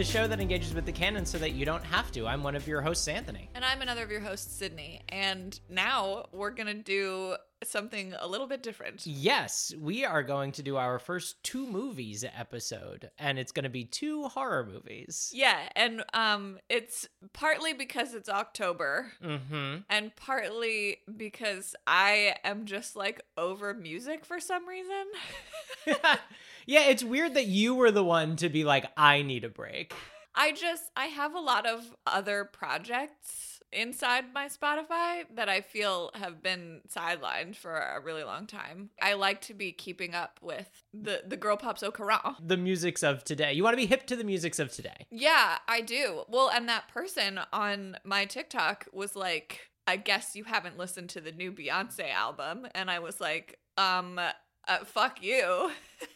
the show that engages with the canon so that you don't have to. I'm one of your hosts, Anthony. And I'm another of your hosts, Sydney. And now we're going to do something a little bit different. Yes, we are going to do our first two movies episode, and it's going to be two horror movies. Yeah, and um it's partly because it's October Mm-hmm. and partly because I am just like over music for some reason. yeah, it's weird that you were the one to be like, I need a break. I just I have a lot of other projects inside my Spotify that I feel have been sidelined for a really long time. I like to be keeping up with the the girl pops au courant. The musics of today. You want to be hip to the musics of today. Yeah, I do. Well, and that person on my TikTok was like, I guess you haven't listened to the new Beyonce album. And I was like, um, uh, fuck you.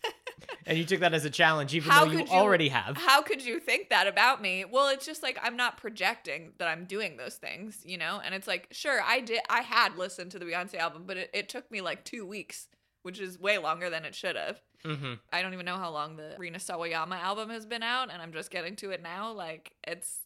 And you took that as a challenge, even How though you, you- already have. How could you think that about me? Well, it's just like I'm not projecting that I'm doing those things, you know? And it's like, sure, I did I had listened to the Beyonce album, but it, it took me like two weeks, which is way longer than it should have. Mm-hmm. I don't even know how long the Rina Sawayama album has been out, and I'm just getting to it now. Like it's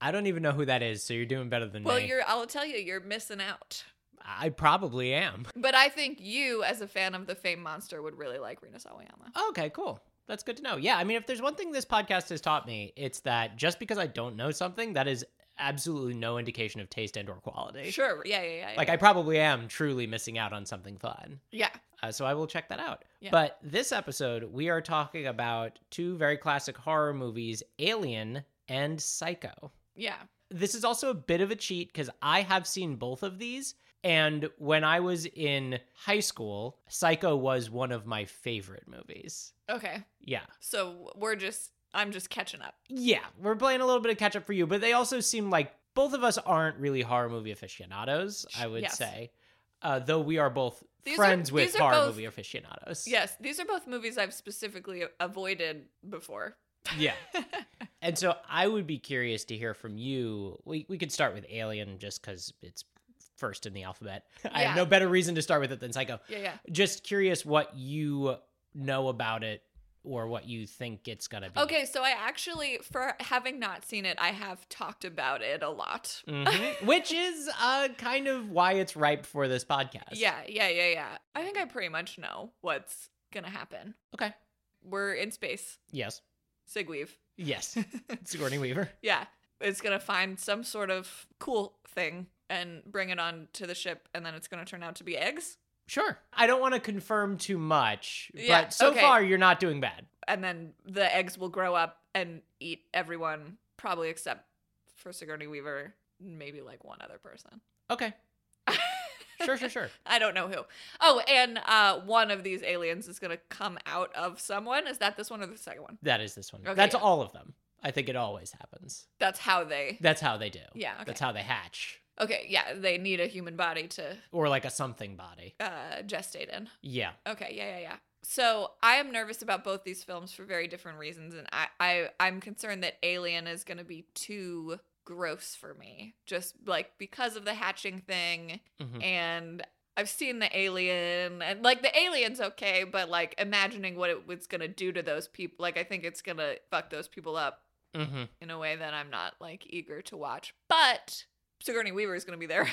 I don't even know who that is, so you're doing better than Well, me. Well, you're I'll tell you, you're missing out. I probably am. But I think you, as a fan of the Fame Monster, would really like Rina Sawayama. Okay, cool. That's good to know. Yeah, I mean, if there's one thing this podcast has taught me, it's that just because I don't know something, that is absolutely no indication of taste and or quality. Sure. Yeah, yeah, yeah. Like. I probably am truly missing out on something fun. yeah. Uh, so I will check that out. Yeah. But this episode, we are talking about two very classic horror movies, Alien and Psycho. Yeah. This is also a bit of a cheat because I have seen both of these. And when I was in high school, Psycho was one of my favorite movies. Okay. Yeah. So we're just I'm just catching up. Yeah, we're playing a little bit of catch up for you, but they also seem like both of us aren't really horror movie aficionados, I would Yes. say. Uh, though we are both These are- friends with are horror both- movie aficionados. Yes, these are both movies I've specifically avoided before. Yeah. And so I would be curious to hear from you. We, we could start with Alien just because it's first in the alphabet. I have no better reason to start with it than Psycho. yeah, yeah. Just curious what you know about it or what you think it's to be. Okay, so I actually, for having not seen it, I have talked about it a lot. Mhm. Which is uh, kind of why it's ripe for this podcast. Yeah, yeah, yeah, yeah. I think I pretty much know what's gonna happen. Okay. We're in space. Yes. Sigweave. Yes. Sigourney Weaver. Yeah. It's gonna find some sort of cool thing and bring it on to the ship, and then it's gonna turn out to be eggs. Sure. I don't want to confirm too much, Yeah, but so okay. far you're not doing bad. And then the eggs will grow up and eat everyone, probably except for Sigourney Weaver, maybe like one other person. Okay. Sure, sure, sure. I don't know who. Oh, and uh, one of these aliens is gonna come out of someone. Is that this one or the second one? That is this one. Okay, That's yeah. all of them. I think it always happens. That's how they. That's how they do. Yeah, okay. That's how they hatch. Okay, yeah, they need a human body to Or like a something body. uh, gestate in. Yeah. Okay, yeah, yeah, yeah. So I am nervous about both these films for very different reasons, and I, I I'm concerned that Alien is going to be too gross for me, just like because of the hatching thing, Mhm. and I've seen the alien, and like the alien's okay, but like imagining what it was going to do to those people, like I think it's going to fuck those people up Mm-hmm. in a way that I'm not like eager to watch. But Sigourney Weaver is going to be there.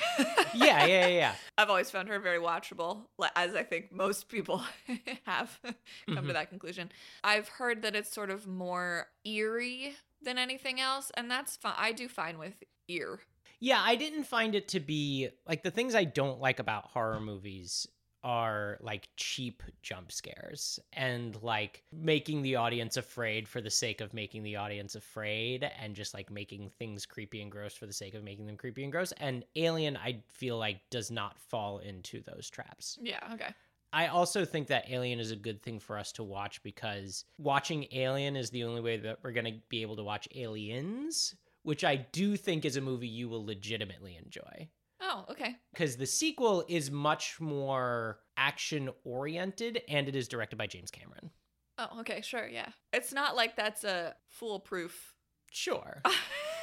Yeah, yeah, yeah, yeah. I've always found her very watchable, as I think most people have come to Mhm. that conclusion. I've heard that it's sort of more eerie than anything else, and that's fine. I do fine with ear. Yeah, I didn't find it to be like the things I don't like about horror movies are like cheap jump scares and like making the audience afraid for the sake of making the audience afraid and just like making things creepy and gross for the sake of making them creepy and gross. And Alien, I feel like, does not fall into those traps. Yeah, okay. I also think that Alien is a good thing for us to watch because watching Alien is the only way that we're going to be able to watch Aliens, which I do think is a movie you will legitimately enjoy. Oh, okay. Because the sequel is much more action oriented and it is directed by James Cameron. Oh, okay, sure, yeah. It's not like that's a foolproof. Sure.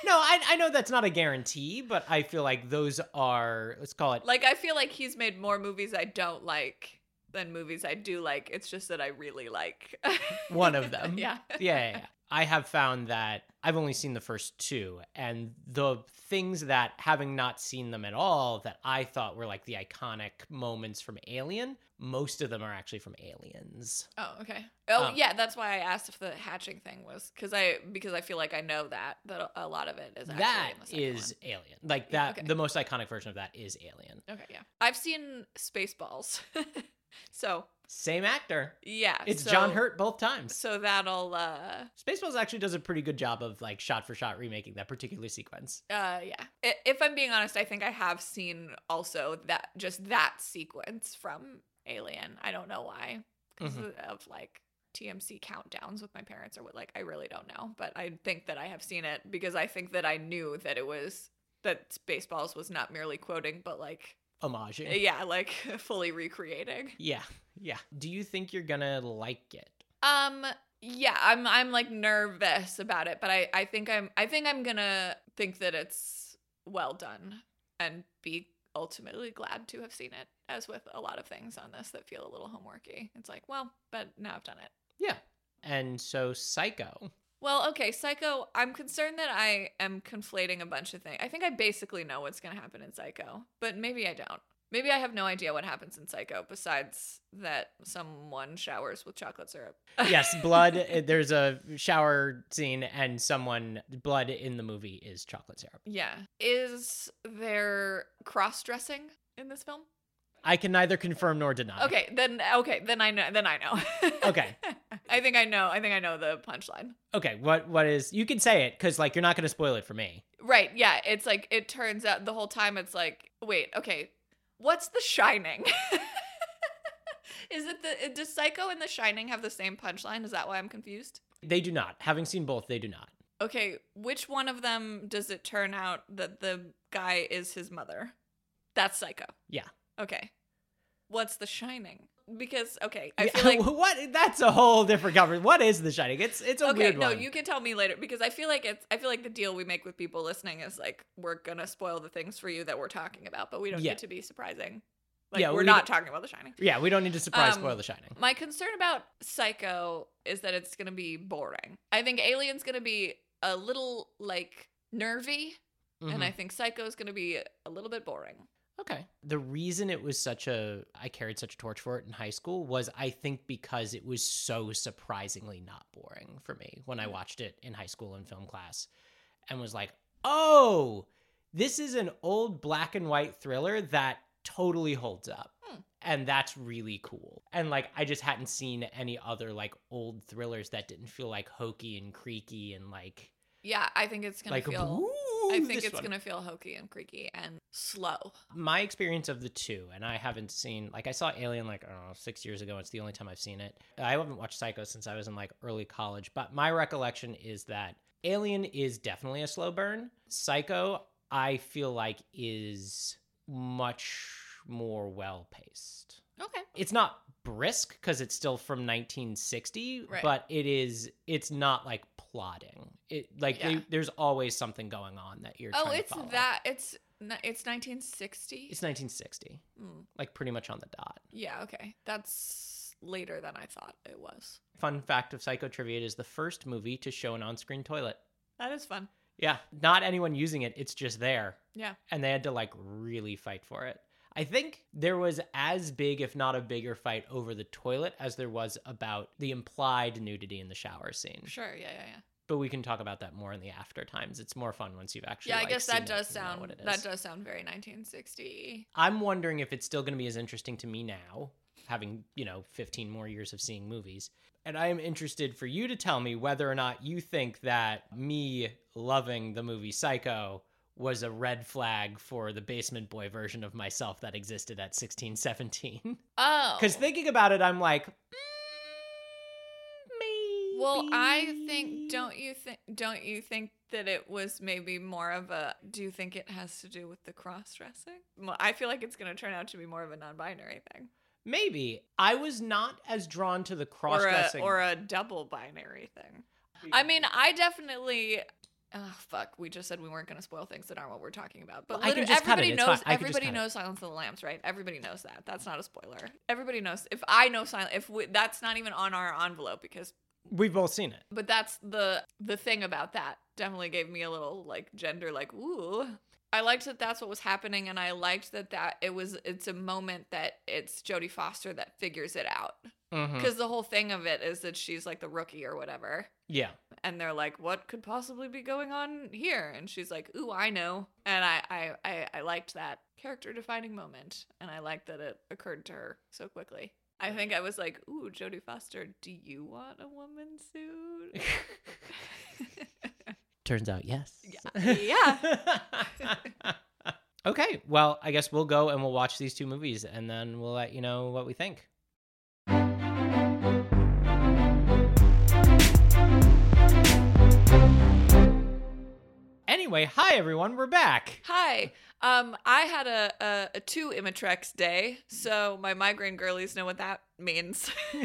No, I, I know that's not a guarantee, but I feel like those are, let's call it, like I feel like he's made more movies I don't like than movies I do like. It's just that I really like one of them. yeah. yeah, yeah, yeah. I have found that I've only seen the first two, and the things that, having not seen them at all, that I thought were like the iconic moments from Alien, most of them are actually from Aliens. Oh, okay. Oh, Um, yeah. That's why I asked if the hatching thing was because I because I feel like I know that that a lot of it is actually That in the second is Alien. Like that, Okay. the most iconic version of that is Alien. Okay, yeah. I've seen Spaceballs, so Same actor. yeah, It's so- John Hurt both times. So that'll uh Spaceballs actually does a pretty good job of like shot for shot remaking that particular sequence. uh yeah. If I'm being honest, I think I have seen also that just that sequence from Alien. I don't know why because Mhm. of like TMC countdowns with my parents or what like I really don't know, but I think that I have seen it because I think that I knew that it was that Spaceballs was not merely quoting but like Homaging. yeah, like fully recreating. Yeah, yeah. Do you think you're gonna like it? Um yeah, I'm I'm like nervous about it, but I I think I'm I think I'm going to think that it's well done and be ultimately glad to have seen it as with a lot of things on this that feel a little homeworky. It's like, well, but now I've done it. Yeah. And so Psycho. Well, okay, Psycho, I'm concerned that I am conflating a bunch of things. I think I basically know what's going to happen in Psycho, but maybe I don't. Maybe I have no idea what happens in Psycho besides that someone showers with chocolate syrup. Yes, blood. uh, There's a shower scene, and someone blood in the movie is chocolate syrup. Yeah. Is there cross dressing in this film? I can neither confirm nor deny. Okay, then okay, then I know then I know. Okay. I think I know. I think I know the punchline. Okay. What? What is? You can say it because like you're not gonna spoil it for me. Right. Yeah, it's like it turns out the whole time it's like, wait, okay. What's The Shining? Is it the uh, does Psycho and The Shining have the same punchline? Is that why I'm confused? They do not. Having seen both, they do not. Okay, which one of them does it turn out that the guy is his mother? That's Psycho. Yeah. Okay. What's The Shining? Because okay, I feel like what? That's a whole different conversation. What is The Shining? It's it's a okay, weird no, one. you can tell me later because I feel like it's I feel like the deal we make with people listening is like we're gonna spoil the things for you that we're talking about, but we don't Yeah. get to be surprising. Like Yeah, we're we not talking about The Shining. Yeah, we don't need to surprise Um, spoil The Shining. My concern about Psycho is that it's gonna be boring. I think Alien's gonna be a little like nervy, and Mhm. I think Psycho's gonna be a little bit boring. Okay. The reason it was such a I carried such a torch for it in high school was I think because it was so surprisingly not boring for me when I Mm. watched it in high school in film class and was like, "Oh, this is an old black and white thriller that totally holds up." Hmm. And that's really cool. And like I just hadn't seen any other like old thrillers that didn't feel like hokey and creaky and like Yeah, I think it's gonna like feel. "Ooh, I think it's gonna feel hokey and creaky and slow. my experience of the two, and I haven't seen like I saw Alien like I don't know six years ago. It's the only time I've seen it. I haven't watched Psycho since I was in like early college, but my recollection is that Alien is definitely a slow burn. Psycho, I feel like is much more well paced. Okay. It's not brisk because it's still from 1960, Right. but it is. It's not like plotting. It like Yeah. they, there's always something going on that you're. Oh, it's that. It's it's 1960. It's 1960 Mm, like pretty much on the dot. yeah. Okay. That's later than I thought it was. Fun fact of Psycho Trivia it is the first movie to show an on screen toilet. That is fun. Yeah, not anyone using it, it's just there. Yeah. And they had to like really fight for it. I think there was as big, if not a bigger fight over the toilet as there was about the implied nudity in the shower scene. Sure. Yeah. Yeah. Yeah. But we can talk about that more in the after times. It's more fun once you've actually. Yeah. I like, guess that does sound what it that does sound very 1960. I'm wondering if it's still going to be as interesting to me now, having, you know, 15 more years of seeing movies. And I am interested for you to tell me whether or not you think that me loving the movie Psycho was a red flag for the basement boy version of myself that existed at 16, 17. Oh. Because thinking about it, I'm like, mm, maybe. Well, I think don't you think don't you think that it was maybe more of a do you think it has to do with the cross dressing? Well, I feel like it's going to turn out to be more of a non-binary thing. Maybe. I was not as drawn to the cross Or dressing. or a double binary thing. I mean, I definitely Oh fuck! We just said we weren't going to spoil things that aren't what we're talking about. But Well, I can literally just cut it, everybody knows. fine. I can just Everybody knows Silence of the Lambs, right? Everybody knows that. That's not a spoiler. Everybody knows. If I know Silence, if we, that's not even on our envelope because We've both seen it. But that's the the thing about that. Definitely gave me a little like gender like ooh. I liked that that's what was happening and I liked that that it was it's a moment that it's Jodie Foster that figures it out. Mhm. Cuz the whole thing of it is that she's like the rookie or whatever. Yeah. And they're like, "What could possibly be going on here?" And she's like, "Ooh, I know." And I I I, I liked that character defining moment and I liked that it occurred to her so quickly. I think I was like, "Ooh, Jodie Foster, do you want a woman suit?" Turns out yes. Yeah. okay, well, I guess we'll go and we'll watch these two movies and then we'll let you know what we think. Anyway, hi everyone, we're back. Hi. Um, I had a, a, a two Imitrex day, so my migraine girlies know what that means.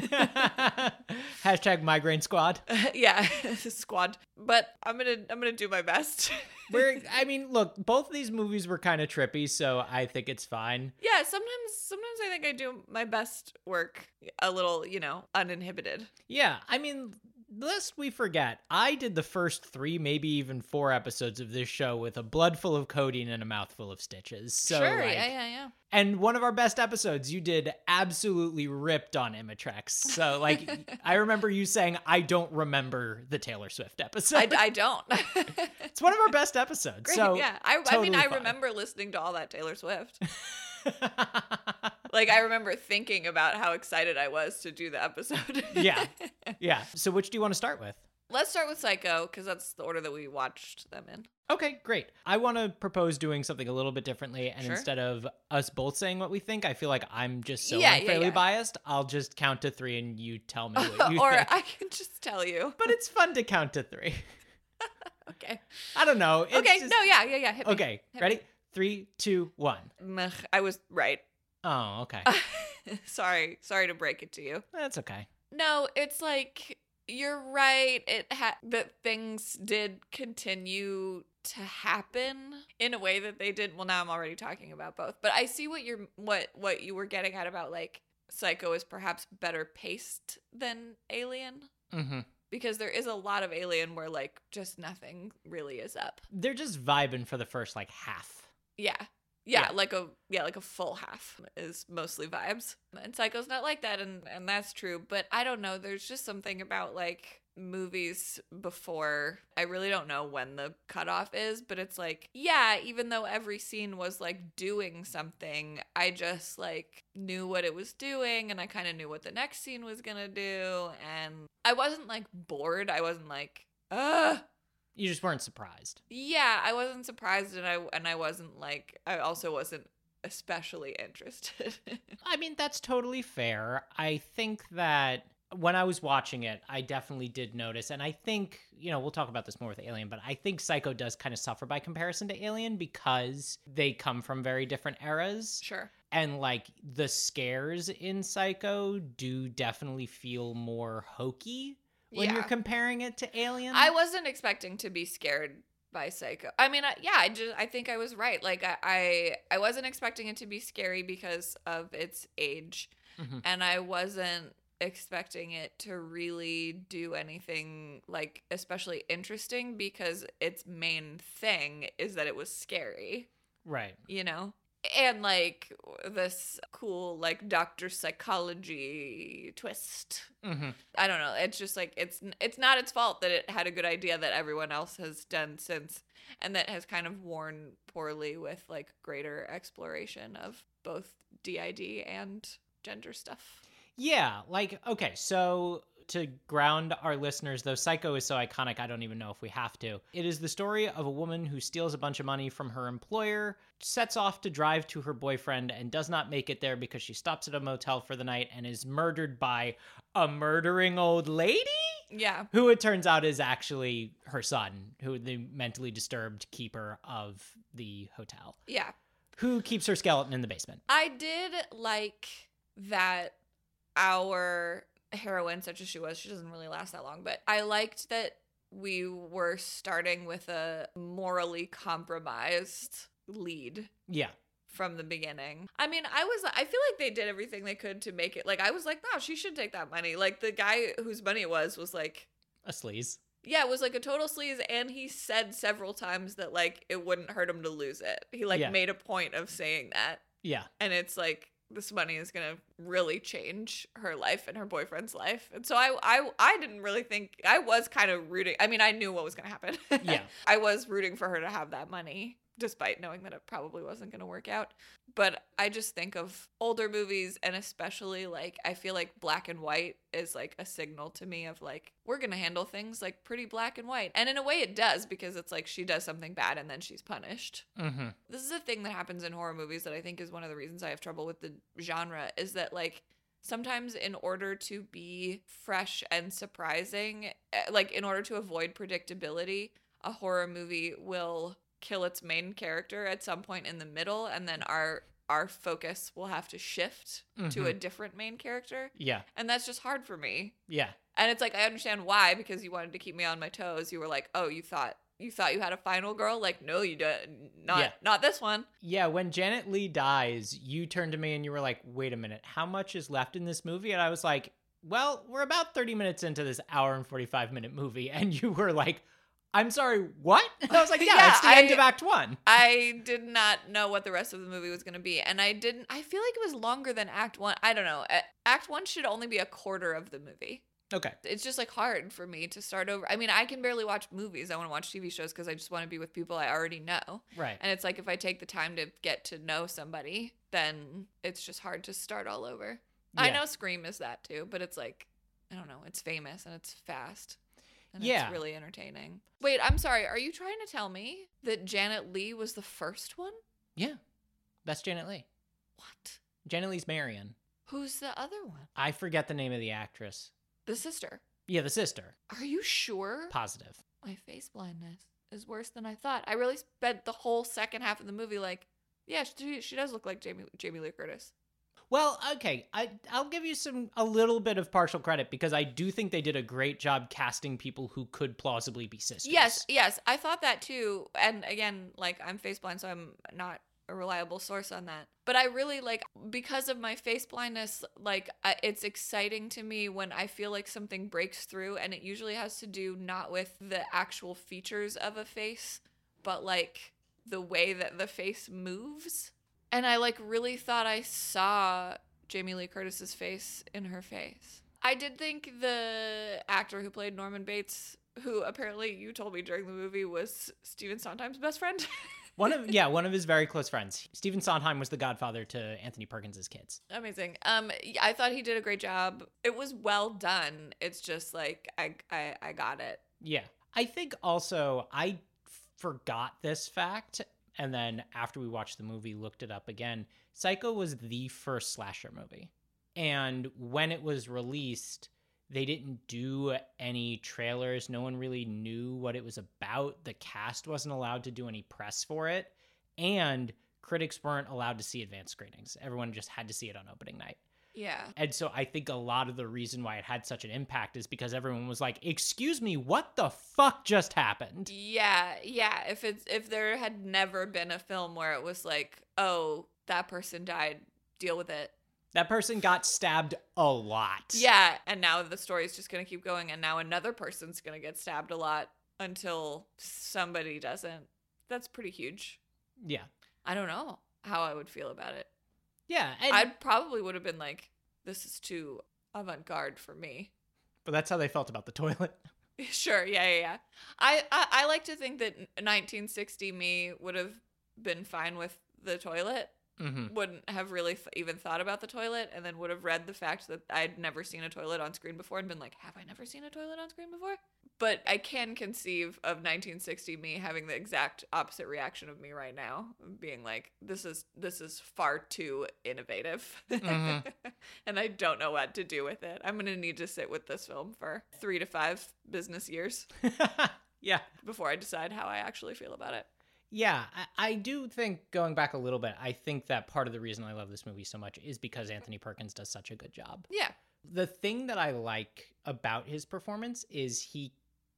Hashtag migraine squad. yeah, squad. But I'm gonna I'm gonna do my best. We're, I mean, look, both of these movies were kind of trippy, so I think it's fine. yeah, sometimes sometimes I think I do my best work a little, you know, uninhibited. Yeah, I mean, lest we forget, I did the first three, maybe even four episodes of this show with a blood full of codeine and a mouthful of stitches. So, sure, like, yeah, yeah, yeah. and one of our best episodes, you did absolutely ripped on Imitrex. So, like, I remember you saying, "I don't remember the Taylor Swift episode." I, I don't. it's one of our best episodes. Great, so, yeah. I, I mean, I fine. remember listening to all that Taylor Swift. Like, I remember thinking about how excited I was to do the episode. yeah, yeah. So, which do you want to start with? Let's start with Psycho because that's the order that we watched them in. Okay, great. I want to propose doing something a little bit differently, and Sure. instead of us both saying what we think, I feel like I'm just so Yeah, yeah, unfairly yeah. biased. I'll just count to three, and you tell me what you or think. I can just tell you. But it's fun to count to three. Okay. I don't know. It's okay. just- No. Yeah. Yeah. Yeah. Okay, ready? me. Three, two, one. Meh, I was right. Oh, okay. sorry. Sorry to break it to you. That's okay. No, it's like you're right. It ha- that things did continue to happen in a way that they did. Well, now I'm already talking about both, but I see what you're what what you were getting at about like Psycho is perhaps better paced than Alien hmm because there is a lot of Alien where like just nothing really is up. They're just vibing for the first like half. Yeah. Yeah, Yeah. like a yeah, like a full half is mostly vibes. And Psycho's not like that and and that's true, but I don't know, there's just something about like movies before I really don't know when the cutoff is, but it's like, yeah, even though every scene was like doing something, I just like knew what it was doing and I kind of knew what the next scene was going to do and I wasn't like bored. I wasn't like, ugh, You just weren't surprised. yeah, I wasn't surprised and I and I wasn't like I also wasn't especially interested. I mean, that's totally fair. I think that when I was watching it, I definitely did notice, and I think, you know, we'll talk about this more with Alien, but I think Psycho does kind of suffer by comparison to Alien because they come from very different eras. sure. And like the scares in Psycho do definitely feel more hokey when you're comparing it to Alien. I wasn't expecting to be scared by Psycho. I mean, I, yeah, I just I think I was right. Like I, I I wasn't expecting it to be scary because of its age, Mhm. and I wasn't expecting it to really do anything like especially interesting because its main thing is that it was scary. right. you know and like this cool like doctor psychology twist. Hmm i don't know. It's just like it's it's not its fault that it had a good idea that everyone else has done since and that has kind of worn poorly with like greater exploration of both did and gender stuff. Yeah, like okay, so to ground our listeners, though Psycho is so iconic, I don't even know if we have to. It is the story of a woman who steals a bunch of money from her employer, sets off to drive to her boyfriend, and does not make it there because she stops at a motel for the night and is murdered by a murdering old lady? yeah Who it turns out is actually her son, who the mentally disturbed keeper of the hotel, yeah who keeps her skeleton in the basement. I did like that our heroine, such as she was, she doesn't really last that long, but I liked that we were starting with a morally compromised lead Yeah. from the beginning. I mean, I was I feel like they did everything they could to make it like I was like, no, she should take that money. Like the guy whose money it was was like A sleaze. yeah, it was like a total sleaze, and he said several times that like it wouldn't hurt him to lose it. He like Yeah. made a point of saying that, Yeah. and it's like this money is gonna really change her life and her boyfriend's life. And so I I I didn't really think I was kind of rooting. I mean, I knew what was gonna happen. Yeah. I was rooting for her to have that money, despite knowing that it probably wasn't gonna work out. But I just think of older movies, and especially like I feel like black and white is like a signal to me of like we're gonna handle things like pretty black and white, and in a way it does because it's like she does something bad and then she's punished Mm-hmm. this is a thing that happens in horror movies that I think is one of the reasons I have trouble with the genre is that like sometimes in order to be fresh and surprising eh, like in order to avoid predictability a horror movie will kill its main character at some point in the middle and then our our focus will have to shift to a mm-hmm. different main character Yeah. and that's just hard for me Yeah. and it's like I understand why because you wanted to keep me on my toes. You were like, "Oh, you thought you thought you had a final girl?" Like, "No, you don't. Not Yeah. not this one." Yeah, when Janet Leigh dies, you turned to me and you were like, wait a minute, how much is left in this movie? And I was like, well, we're about 30 minutes into this hour and 45 minute movie. And you were like, I'm sorry, what? And I was like, yeah, Yeah, it's the end of Act One. I did not know what the rest of the movie was going to be, and I didn't. I feel like it was longer than Act One. I don't know. Act One should only be a quarter of the movie. Okay. It's just like hard for me to start over. I mean, I can barely watch movies. I want to watch TV shows because I just want to be with people I already know. Right. And it's like if I take the time to get to know somebody, then it's just hard to start all over. I know Scream is that too, but it's like I don't know, it's famous and it's fast. And Yeah. it's really entertaining. Wait, I'm sorry. Are you trying to tell me that Janet Leigh was the first one? Yeah. That's Janet Leigh. What? Janet Leigh's Marion. Who's the other one? I forget the name of the actress. The sister. Yeah, the sister. Are you sure? Positive. My face blindness is worse than I thought. I really spent the whole second half of the movie like, yeah, she, she does look like Jamie Jamie Lee Curtis. Well, okay, I I'll give you some a little bit of partial credit because I do think they did a great job casting people who could plausibly be sisters. Yes, yes, I thought that too. And again, like I'm face blind, so I'm not a reliable source on that. But I really like because of my face blindness, like it's exciting to me when I feel like something breaks through, and it usually has to do not with the actual features of a face, but like the way that the face moves. And I like really thought I saw Jamie Lee Curtis's face in her face. I did think the actor who played Norman Bates, who apparently you told me during the movie was Stephen Sondheim's best friend. One of yeah, one of his very close friends. Stephen Sondheim was the godfather to Anthony Perkins' kids. Amazing. Um, I thought he did a great job. It was well done. It's just like I I, I got it. Yeah. I think also I forgot this fact and then after we watched the movie looked it up again. Psycho was the first slasher movie. And when it was released, they didn't do any trailers. No one really knew what it was about. The cast wasn't allowed to do any press for it. And critics weren't allowed to see advanced screenings. Everyone just had to see it on opening night. Yeah. And so I think a lot of the reason why it had such an impact is because everyone was like, "Excuse me, what the fuck just happened?" Yeah, yeah. If it's if there had never been a film where it was like, oh, that person died, deal with it. That person got stabbed a lot. Yeah, and now the story's just gonna keep going, and now another person's gonna get stabbed a lot until somebody doesn't. That's pretty huge. Yeah. I don't know how I would feel about it. Yeah. And, I probably would have been like, this is too avant garde for me. but that's how they felt about the toilet. Sure, yeah, yeah, yeah. I, I I like to think that 1960 me would have been fine with the toilet. Mm-hmm. Wouldn't have really th- even thought about the toilet, and then would have read the fact that I'd never seen a toilet on screen before, and been like, "Have I never seen a toilet on screen before?" But I can conceive of 1960 me having the exact opposite reaction of me right now, being like, "This is this is far too innovative, Mhm. and I don't know what to do with it. I'm gonna need to sit with this film for three to five business years." yeah. before I decide how I actually feel about it. Yeah, I, I do think going back a little bit, I think that part of the reason I love this movie so much is because Anthony Perkins does such a good job. Yeah. The thing that I like about his performance is he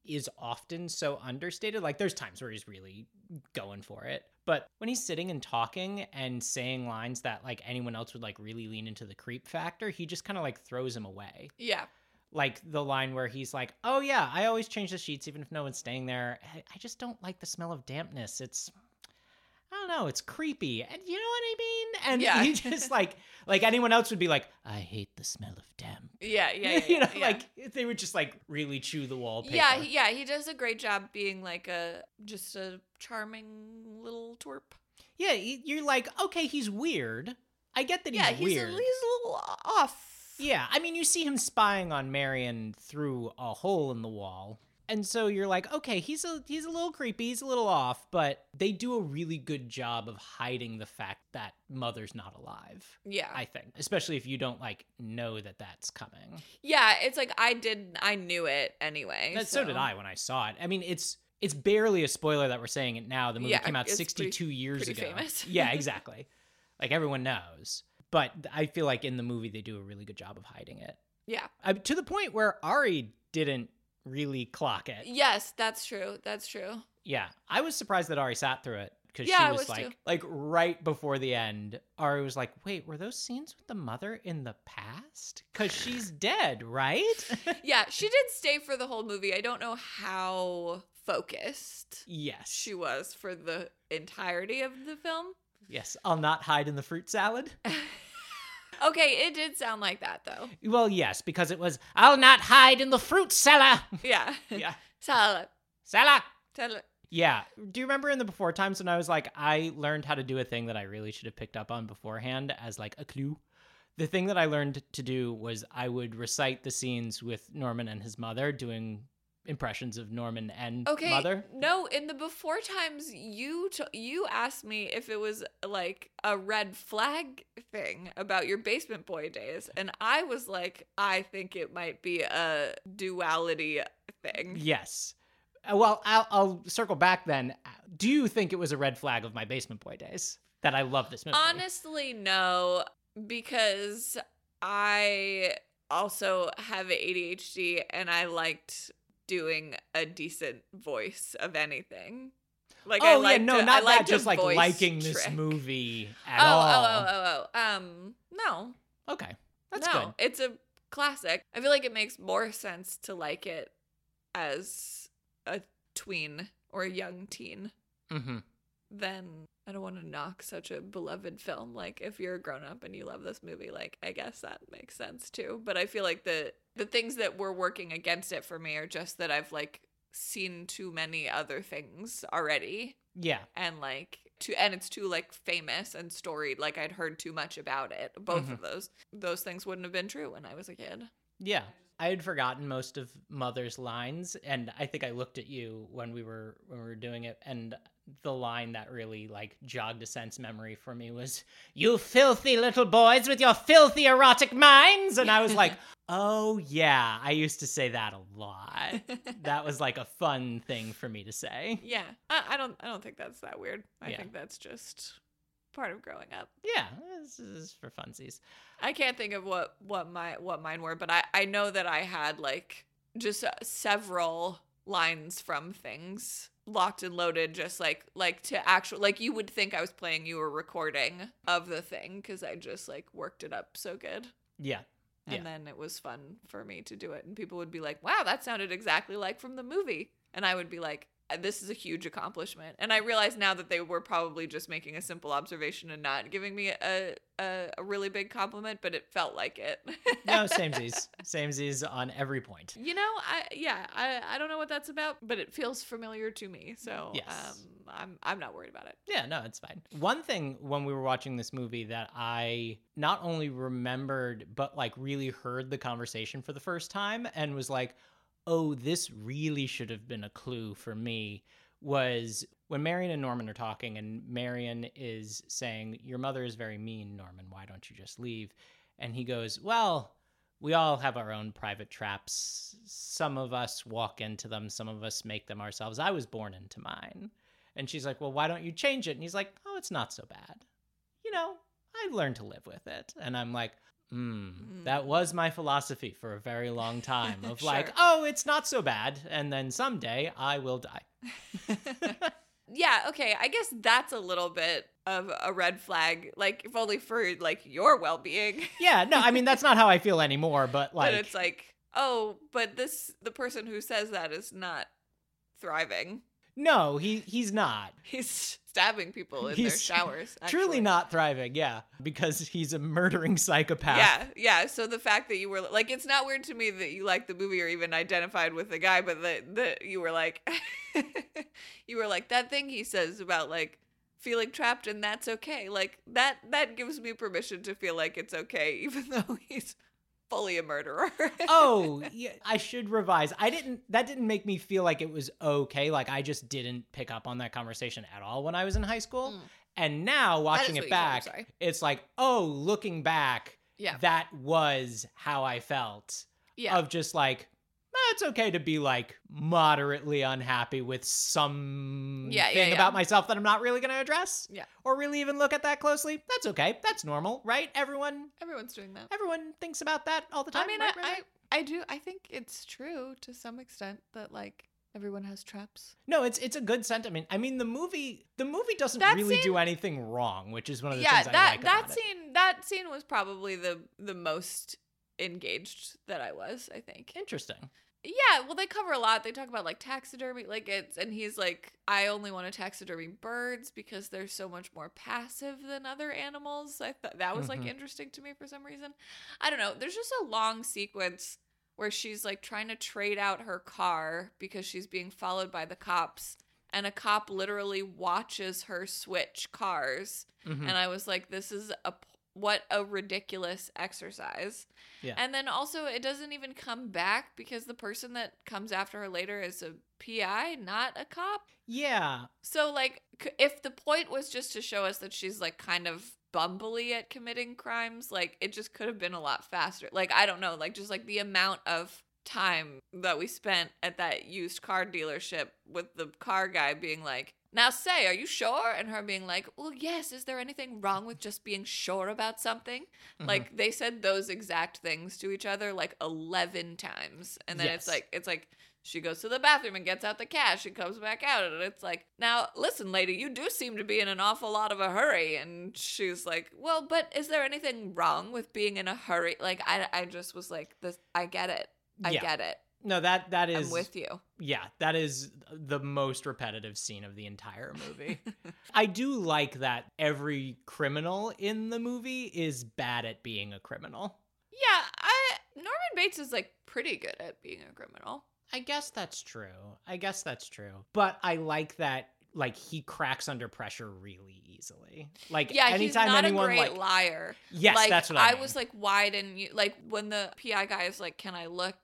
is often so understated. Like there's times where he's really going for it, But when he's sitting and talking and saying lines that like anyone else would like really lean into the creep factor, he just kind of like throws him away. Yeah. Like the line where he's like, "Oh yeah, I always change the sheets even if no one's staying there. I- just don't like the smell of dampness. It's I don't know, it's creepy. And you know what I mean? And Yeah. he just like like anyone else would be like, "I hate the smell of damp." Yeah, yeah, yeah. you know, yeah. like they would just like really chew the wallpaper. Yeah, yeah, he does a great job being like a just a charming little twerp. Yeah, you're like, okay, he's weird. I get that he's yeah, he's weird. a, he's a little off. Yeah, I mean, you see him spying on Marion through a hole in the wall, and so you're like, okay, he's a he's a little creepy, he's a little off, but they do a really good job of hiding the fact that Mother's not alive. Yeah, I think, especially if you don't like know that that's coming. yeah. It's like I did, I knew it anyway. That, so. did I when I saw it. I mean, it's it's barely a spoiler that we're saying it now. The movie Yeah, came out 62 pretty- years pretty ago. famous. yeah, exactly. Like everyone knows. But I feel like in the movie they do a really good job of hiding it. Yeah. I, to the point where Ari didn't really clock it. Yes, that's true. That's true. Yeah, I was surprised that Ari sat through it because Yeah, she was, was like, too. like right before the end, Ari was like, "Wait, were those scenes with the mother in the past? Because she's dead, right?" Yeah, she did stay for the whole movie. I don't know how focused yes, she was for the entirety of the film. yes. I'll not hide in the fruit salad. Okay, it did sound like that though. Well, yes, because it was, I'll not hide in the fruit cellar. Yeah. yeah. Salad. Cellar. Salad. Yeah. Do you remember in the before times when I was like, I learned how to do a thing that I really should have picked up on beforehand as like a clue? The thing that I learned to do was I would recite the scenes with Norman and his mother doing impressions of Norman and Okay. mother. No, in the before times, you t- you asked me if it was like a red flag thing about your basement boy days, and I was like, I think it might be a duality thing. Yes. Uh, Well, I'll, I'll circle back then. Do you think it was a red flag of my basement boy days that I love this movie? Honestly, no, because I also have ADHD and I liked doing a decent voice of anything. Like I oh yeah, no, a- not that. Just like liking this trick. movie Oh, at all. oh, oh, oh, oh. Um, no, Okay, that's no, good. it's a classic. I feel like it makes more sense to like it as a tween or a young teen Mm-hmm. than I don't want to knock such a beloved film. Like if you're a grown up and you love this movie, like I guess that makes sense too. But I feel like the the things that were working against it for me are just that I've like seen too many other things already Yeah, and like too and it's too like famous and storied like I'd heard too much about it. Both Mhm. of those those things wouldn't have been true when I was a kid. yeah. I had forgotten most of Mother's lines, and I think I looked at you when we were when we were doing it, and the line that really like jogged a sense memory for me was "You filthy little boys with your filthy erotic minds," and I was like, "Oh yeah, I used to say that a lot." that was like a fun thing for me to say. yeah. I, I don't I don't think that's that weird. I Yeah. think that's just part of growing up. Yeah, this is for funsies. I can't think of what what my what mine were, but I I know that I had like just uh, several lines from things locked and loaded just like like to actual like you would think I was playing you a recording of the thing cuz I just like worked it up so good. Yeah, And Yeah. then it was fun for me to do it and people would be like, "Wow, that sounded exactly like from the movie." And I would be like, "Uh, this is a huge accomplishment. And I realize now that they were probably just making a simple observation and not giving me a a, a really big compliment, but it felt like it. no, samesies, samesies on every point. You know, I yeah, I, I don't know what that's about, but it feels familiar to me. So Yes. um, I'm I'm not worried about it. Yeah, no, it's fine. One thing when we were watching this movie that I not only remembered, but like really heard the conversation for the first time and was like, oh, this really should have been a clue for me was when Marion and Norman are talking, and Marion is saying, Your mother is very mean, Norman. Why don't you just leave? And he goes, Well, we all have our own private traps. Some of us walk into them, some of us make them ourselves. I was born into mine. And she's like, Well, why don't you change it? And he's like, Oh, it's not so bad. You know, I've learned to live with it. And I'm like, Hmm, that Mm. was my philosophy for a very long time of like, oh, it's not so bad. And then someday I will die. Yeah, okay. I guess that's a little bit of a red flag, like if only for like your well-being. Yeah, no, I mean that's not how I feel anymore, but like but it's like, oh, but this the person who says that is not thriving. No, he he's not. He's stabbing people in their He's showers. Truly not thriving, yeah, because he's a murdering psychopath. Yeah, yeah. So the fact that you were like, it's not weird to me that you liked the movie or even identified with the guy, but that that you were like, you were like that thing he says about like feeling trapped and that's okay. Like that that gives me permission to feel like it's okay, even though he's fully a murderer. oh, yeah, I should revise. I didn't that didn't make me feel like it was okay. Like I just didn't pick up on that conversation at all when I was in high school. Mm. And now watching it back, it's like, "Oh, looking back, yeah, that was how I felt." yeah. Of just like "Eh, Eh, it's okay to be like moderately unhappy with some Yeah, yeah, thing yeah. about myself that I'm not really going to address Yeah. or really even look at that closely. That's okay. That's normal, right? Everyone Everyone's doing that. everyone thinks about that all the time. I mean, right, I, right? I I do. I think it's true to some extent that like everyone has traps. No, it's it's a good sentiment. I mean, the movie the movie doesn't That really do anything wrong, which is one of the yeah, things that I like that about it. scene that scene was probably the the most engaged that I was. I think. Interesting. Yeah, well, they cover a lot. They talk about like taxidermy, like it's, and he's like, I only want to taxidermy birds because they're so much more passive than other animals. I thought that was like Mhm. interesting to me for some reason. I don't know. There's just a long sequence where she's like trying to trade out her car because she's being followed by the cops, and a cop literally watches her switch cars Mhm. and I was like, this is a what a ridiculous exercise. Yeah. And then also, it doesn't even come back because the person that comes after her later is a PI, not a cop. yeah, So, like, if the point was just to show us that she's like kind of bumbly at committing crimes, like, it just could have been a lot faster. Like, I don't know, like, just like the amount of time that we spent at that used car dealership with the car guy being like, now say, are you sure? And her being like, well, yes, is there anything wrong with just being sure about something? Mhm. Like, they said those exact things to each other like 11 times. And then it's like, it's like, she goes to the bathroom and gets out the cash and comes back out. And it's like, now, listen, lady, you do seem to be in an awful lot of a hurry. And she's like, well, but is there anything wrong with being in a hurry? Like, I, I just was like, this, I get it. I Yeah. get it. No that that is I'm with you. yeah that is the most repetitive scene of the entire movie. I do like that every criminal in the movie is bad at being a criminal. Yeah, I Norman Bates is like pretty good at being a criminal. I guess that's true. I guess that's true. But I like that like he cracks under pressure really easily. Like Yeah, anytime he's not anyone a great like liar. Yes, like, that's what I, I mean. was like, why didn't you like when the PI guy is like, can I look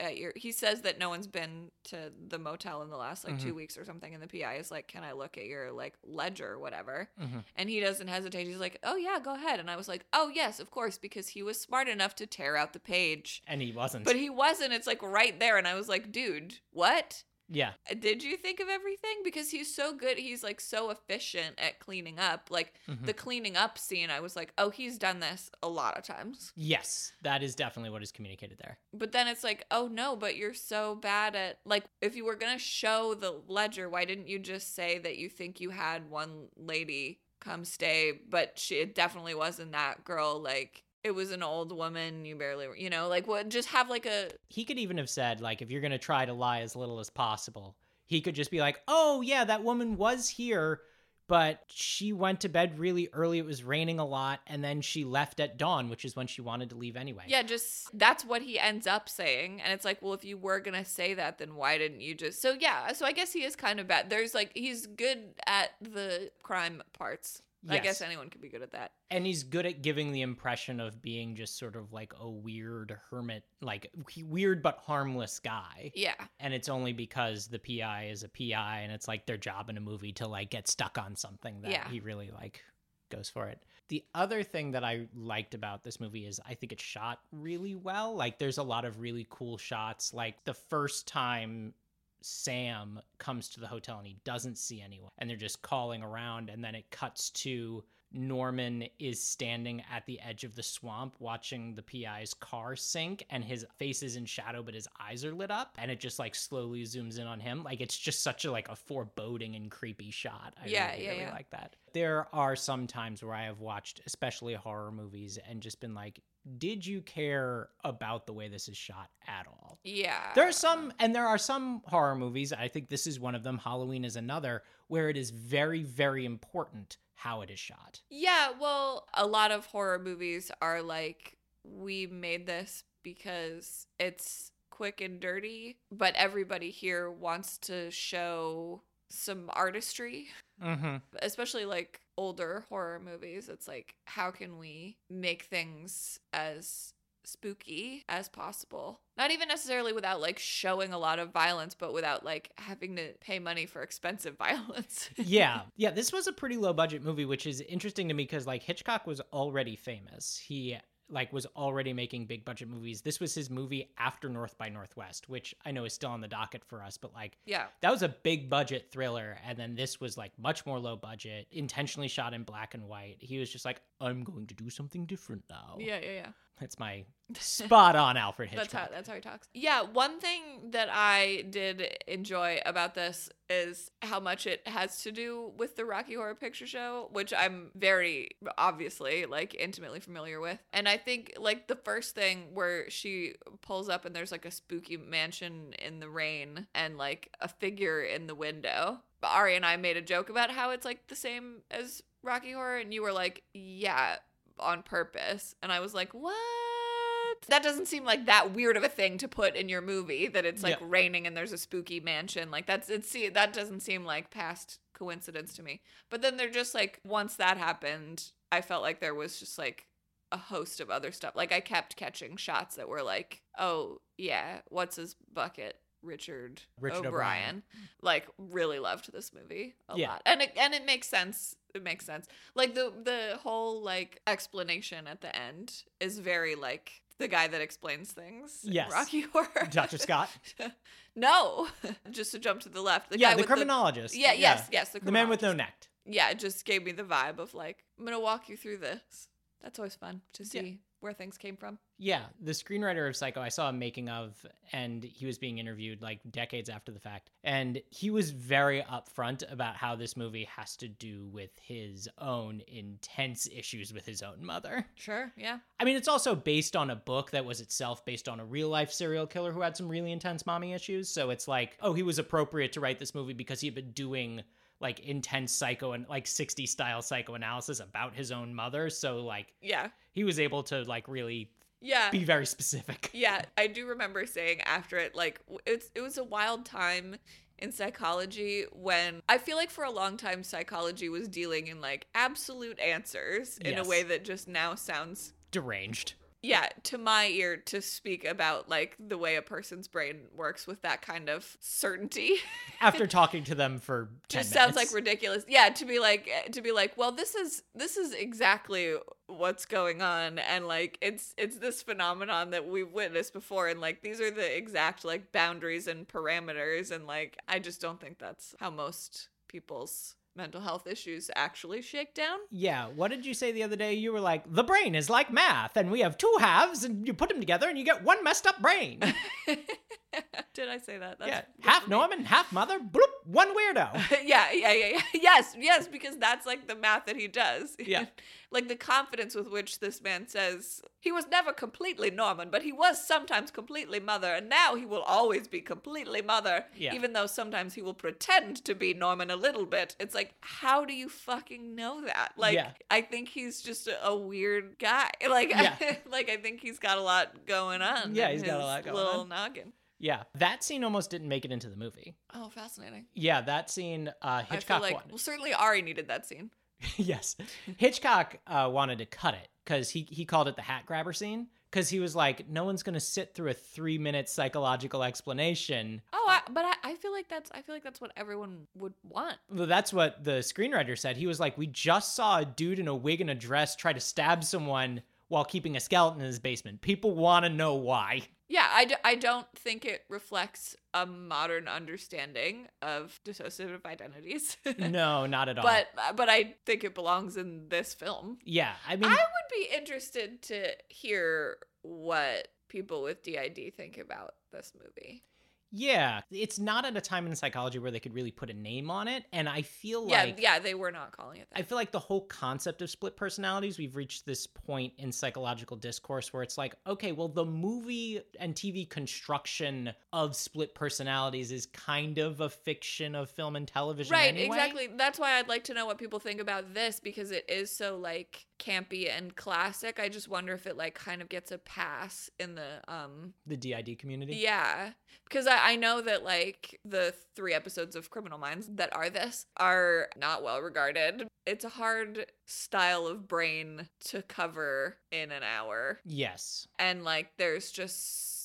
at your? He says that no one's been to the motel in the last like Mm-hmm. two weeks or something, and the PI is like, can I look at your like ledger or whatever? Mhm. And he doesn't hesitate. He's like, oh yeah, go ahead. And I was like, oh yes, of course, because he was smart enough to tear out the page. and he wasn't. But he wasn't. It's like right there, and I was like, dude, what? Yeah. Did you think of everything? Because he's so good. He's like so efficient at cleaning up. Like Mhm. the cleaning up scene, I was like, oh, he's done this a lot of times. Yes, that is definitely what is communicated there. But then it's like, oh no, but you're so bad at like if you were gonna show the ledger, why didn't you just say that you think you had one lady come stay, but she it definitely wasn't that girl. Like it was an old woman. You barely, were- you know, like what? Just have like a He could even have said like if you're to try to lie as little as possible, he could just be like, "Oh, yeah, that woman was here, but she went to bed really early. It was raining a lot, and then she left at dawn, which is when she wanted to leave anyway." Yeah, just that's what he ends up saying. And it's like, well, if you were to say that, then why didn't you just. So, yeah, so I guess he is kind of bad. There's like, he's good at the crime parts. I guess anyone could be good at that. and he's good at giving the impression of being just sort of like a weird hermit, like weird but harmless guy. Yeah. And it's only because the PI is a PI and it's like their job in a movie to like get stuck on something that Yeah. he really like goes for it. The other thing that I liked about this movie is I think it's shot really well. Like there's a lot of really cool shots. Like the first time Sam comes to the hotel and he doesn't see anyone and they're just calling around and then it cuts to Norman is standing at the edge of the swamp watching the PI's car sink and his face is in shadow but his eyes are lit up and it just like slowly zooms in on him like it's just such a like a foreboding and creepy shot. I Yeah, really, yeah, really yeah. like that. There are some times where I have watched especially horror movies and just been like did you care about the way this is shot at all? Yeah. There are some, and there are some horror movies. I think this is one of them. Halloween is another where it is very, very important how it is shot. Yeah, well, a lot of horror movies are like, we made this because it's quick and dirty, but everybody here wants to show some artistry, Mm-hmm. especially like older horror movies. It's like, how can we make things as spooky as possible? Not even necessarily without like showing a lot of violence, but without like having to pay money for expensive violence. yeah, yeah. This was a pretty low budget movie, which is interesting to me because like Hitchcock was already famous. He like was already making big budget movies. This was his movie after North by Northwest, which I know is still on the docket for us, but like yeah. that was a big budget thriller and then this was like much more low budget intentionally shot in black and white he was just like i'm going to do something different now Yeah, yeah, yeah. That's my spot on alfred hitchcock That's how that's how he talks. Yeah, one thing that I did enjoy about this is how much it has to do with the Rocky Horror Picture Show, which I'm very obviously like intimately familiar with. And I think like the first thing where she pulls up and there's like a spooky mansion in the rain and like a figure in the window. Ari and I made a joke about how it's like the same as Rocky Horror and you were like, "Yeah, on purpose." And I was like, "What?" That doesn't seem like that weird of a thing to put in your movie that it's like Yeah. raining and there's a spooky mansion. Like that's it's see that doesn't seem like past coincidence to me. But then they're just like once that happened, I felt like there was just like a host of other stuff. Like I kept catching shots that were like, "Oh, yeah, what's his bucket?" Richard, Richard O'Brien. O'Brien. Like really loved this movie a Yeah. lot. And it and it makes sense. It makes sense. Like the the whole like explanation at the end is very like the guy that explains things. in Yes. Rocky Horror. Dr. Scott? no. Just to jump to the left. The yeah the criminologist yeah, yes, yes, the the man with no neck Yeah, it just gave me the vibe of like, I'm gonna walk you through this. That's always fun to see Yeah. Where things came from. Yeah, the screenwriter of Psycho, I saw a making of, and he was being interviewed like decades after the fact. And he was very upfront about how this movie has to do with his own intense issues with his own mother. Sure, yeah. I mean, it's also based on a book that was itself based on a real life serial killer who had some really intense mommy issues. So it's like, oh, he was appropriate to write this movie because he'd been doing like intense psycho and like 60 style psychoanalysis about his own mother. So like Yeah. He was able to like really Yeah. be very specific. Yeah, I do remember saying after it, like it's it was a wild time in psychology when I feel like for a long time psychology was dealing in like absolute answers in Yes. a way that just now sounds Deranged. Yeah to my ear to speak about like the way a person's brain works with that kind of certainty. After talking to them for 10 just sounds like ridiculous. Yeah to be like eh, to be like well this is this is exactly what's going on and like it's it's this phenomenon that we've witnessed before and like these are the exact like boundaries and parameters and like i just don't think that's how most people's mental health issues actually shake down Yeah, what did you say the other day? You were like, the brain is like math, and we have two halves, and you put them together, and you get one messed up brain. did i say that yeah, half. Norman, half mother, bloop, one weirdo. yeah, yeah, yeah, yeah. Yes, yes, because that's like the math that he does. Yeah. like the confidence with which this man says he was never completely Norman, but he was sometimes completely mother, and now he will always be completely mother, Yeah. even though sometimes he will pretend to be Norman a little bit. It's like, how do you fucking know that? Like, Yeah. I think he's just a, a weird guy. Like, Yeah. like I think he's got a lot going on. Yeah, he's got a lot going little on. noggin. Yeah, that scene almost didn't make it into the movie. Oh, fascinating. Yeah, that scene, uh, I Hitchcock feel like, wanted. well, certainly Ari needed that scene. yes, Hitchcock uh, wanted to cut it because he he called it the hat grabber scene because he was like, no one's gonna sit through a three minute psychological explanation. Oh, I, but I, I feel like that's I feel like that's what everyone would want. Well, that's what the screenwriter said. He was like, we just saw a dude in a wig and a dress try to stab someone while keeping a skeleton in his basement. People want to know why. Yeah, I, d- I don't think it reflects a modern understanding of dissociative identities. no, not at all. But uh, but I think it belongs in this film. yeah, I mean, I would be interested to hear what people with DID think about this movie. Yeah, it's not at a time in psychology where they could really put a name on it, and I feel yeah, like yeah, they were not calling it that. I feel like the whole concept of split personalities, we've reached this point in psychological discourse where it's like, okay, well, the movie and TV construction of split personalities is kind of a fiction of film and television. Right, anyway. exactly. That's why I'd like to know what people think about this because it is so like campy and classic. I just wonder if it like kind of gets a pass in the um The DID community. yeah. Because I, I know that like the three episodes of Criminal Minds that are this are not well regarded. It's a hard style of brain to cover in an hour. Yes. And like there's just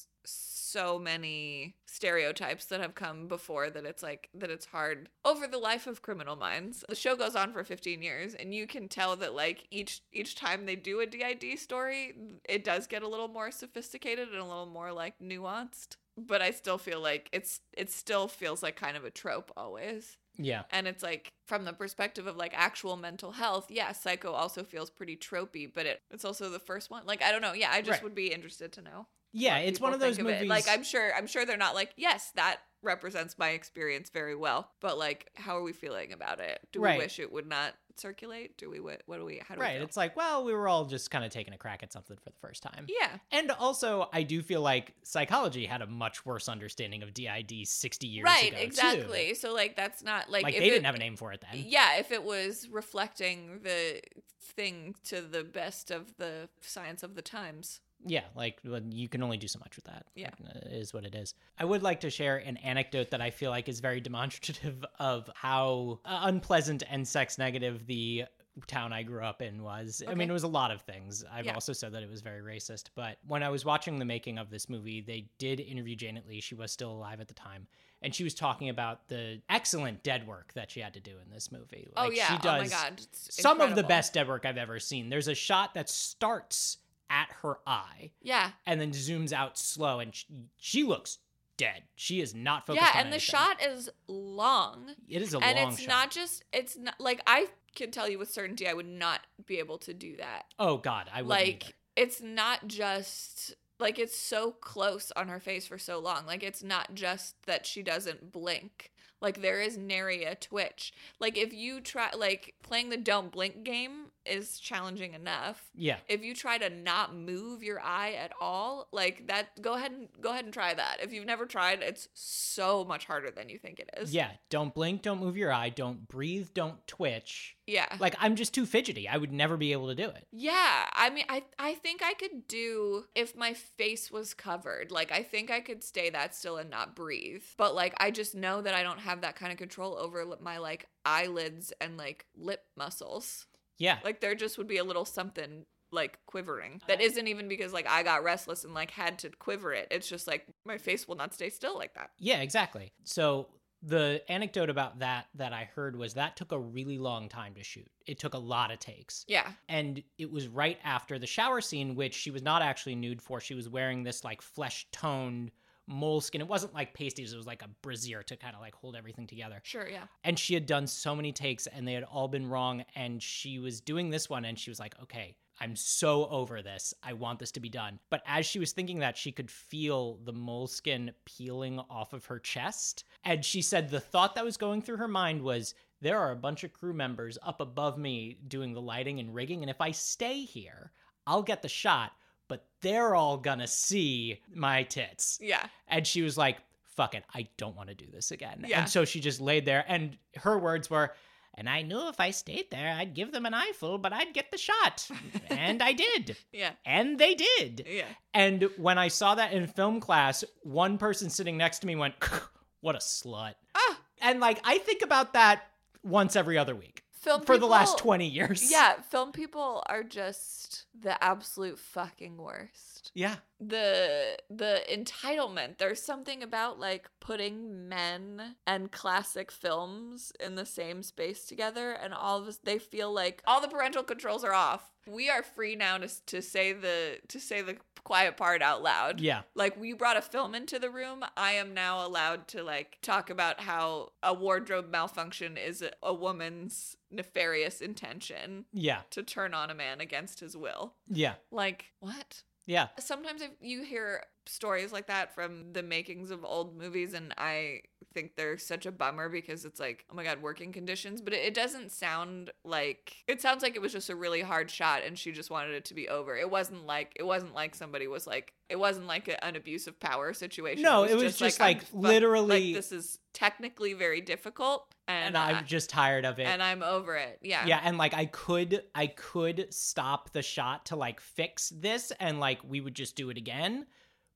so many stereotypes that have come before that it's like that it's hard over the life of criminal minds. The show goes on for 15 years and you can tell that like each each time they do a did story it does get a little more sophisticated and a little more like nuanced but i still feel like it's it still feels like kind of a trope always. Yeah. and it's like from the perspective of like actual mental health yeah psycho also feels pretty tropey but it, it's also the first one. Like i don't know. Yeah i just Right. would be interested to know Yeah, it's one of those think it. Like I'm sure, I'm sure they're not like, yes, that represents my experience very well. But like, how are we feeling about it? Do Right. we wish it would not circulate? Do we? What, what do we? How do right. we? It's like, well, we were all just kind of taking a crack at something for the first time. yeah, And also, I do feel like psychology had a much worse understanding of DID 60 years right, ago. too. exactly. So like, that's not like, Like, if they it- didn't have a name for it then. Yeah, if it was reflecting the thing to the best of the science of the times. Yeah, like you can only do so much with that. Yeah. Like, uh, it is what it is. I would like to share an anecdote that I feel like is very demonstrative of how uh, unpleasant and sex negative the town I grew up in was. I mean, it was a lot of things. I've Yeah. also said that it was very racist. But when I was watching the making of this movie, they did interview Janet Leigh. She was still alive at the time. And she was talking about the excellent dead work that she had to do in this movie. oh yeah, she does oh my god, some of the best dead work I've ever seen. There's a shot that starts at her eye Yeah, and then zooms out slow, and she, she looks dead. She is not focused. yeah, and the shot is long. It is a long and long it's shot. not just it's not like i can tell you with certainty i would not be able to do that oh God, I would like it's not just like it's so close on her face for so long like it's not just that she doesn't blink like there is nary a twitch like if you try like playing the don't blink game is challenging enough Yeah, if you try to not move your eye at all like that go ahead and go ahead and try that if you've never tried it's so much harder than you think it is yeah. Don't blink. Don't move your eye. Don't breathe. Don't twitch. yeah Like I'm just too fidgety. I would never be able to do it. Yeah, I mean, I I think I could do if my face was covered. Like, I think I could stay that still and not breathe. But like, I just know that I don't have that kind of control over my like eyelids and like lip muscles. Yeah, Like, there just would be a little something like quivering that uh-huh. isn't even because like I got restless and like had to quiver it. It's just like my face will not stay still like that. yeah, exactly. So the anecdote about that that I heard was that took a really long time to shoot. It took a lot of takes. Yeah. and it was right after the shower scene which she was not actually nude for she was wearing this like flesh toned moleskin. It wasn't like pasties. It was like a brassiere to kind of like hold everything together. Sure, yeah. and she had done so many takes and they had all been wrong and she was doing this one and she was like okay i'm so over this. I want this to be done. But as she was thinking that she could feel the moleskin peeling off of her chest and she said the thought that was going through her mind was there are a bunch of crew members up above me doing the lighting and rigging and if i stay here i'll get the shot but they're all gonna see my tits Yeah. and she was like, fuck it, I don't want to do this again. Yeah. And so she just laid there, and her words were, and I knew if I stayed there, I'd give them an eyeful, but I'd get the shot. and I did. Yeah. And they did. Yeah. And when I saw that in film class, one person sitting next to me went, what a slut. Ah, And like, I think about that once every other week film for the last 20 years. Yeah, film people are just the absolute fucking worst. Yeah. The the entitlement. There's something about like putting men and classic films in the same space together and all of us they feel like all the parental controls are off. We are free now to to say the to say the quiet part out loud. Yeah. Like we brought a film into the room. I am now allowed to like talk about how a wardrobe malfunction is a, a woman's nefarious intention Yeah. to turn on a man against his will. Yeah. Like, what? Yeah. Sometimes if you hear stories like that from the makings of old movies and I think they're such a bummer because it's like, oh my god, working conditions, but it, it doesn't sound like it sounds like it was just a really hard shot and she just wanted it to be over. It wasn't like it wasn't like somebody was like it wasn't like a, an abuse of power situation. No, it was just, I'm like, literally- like this is technically very difficult and, And I'm I, just tired of it. and I'm over it. Yeah. yeah and like i could i could stop the shot to like fix this and like we would just do it again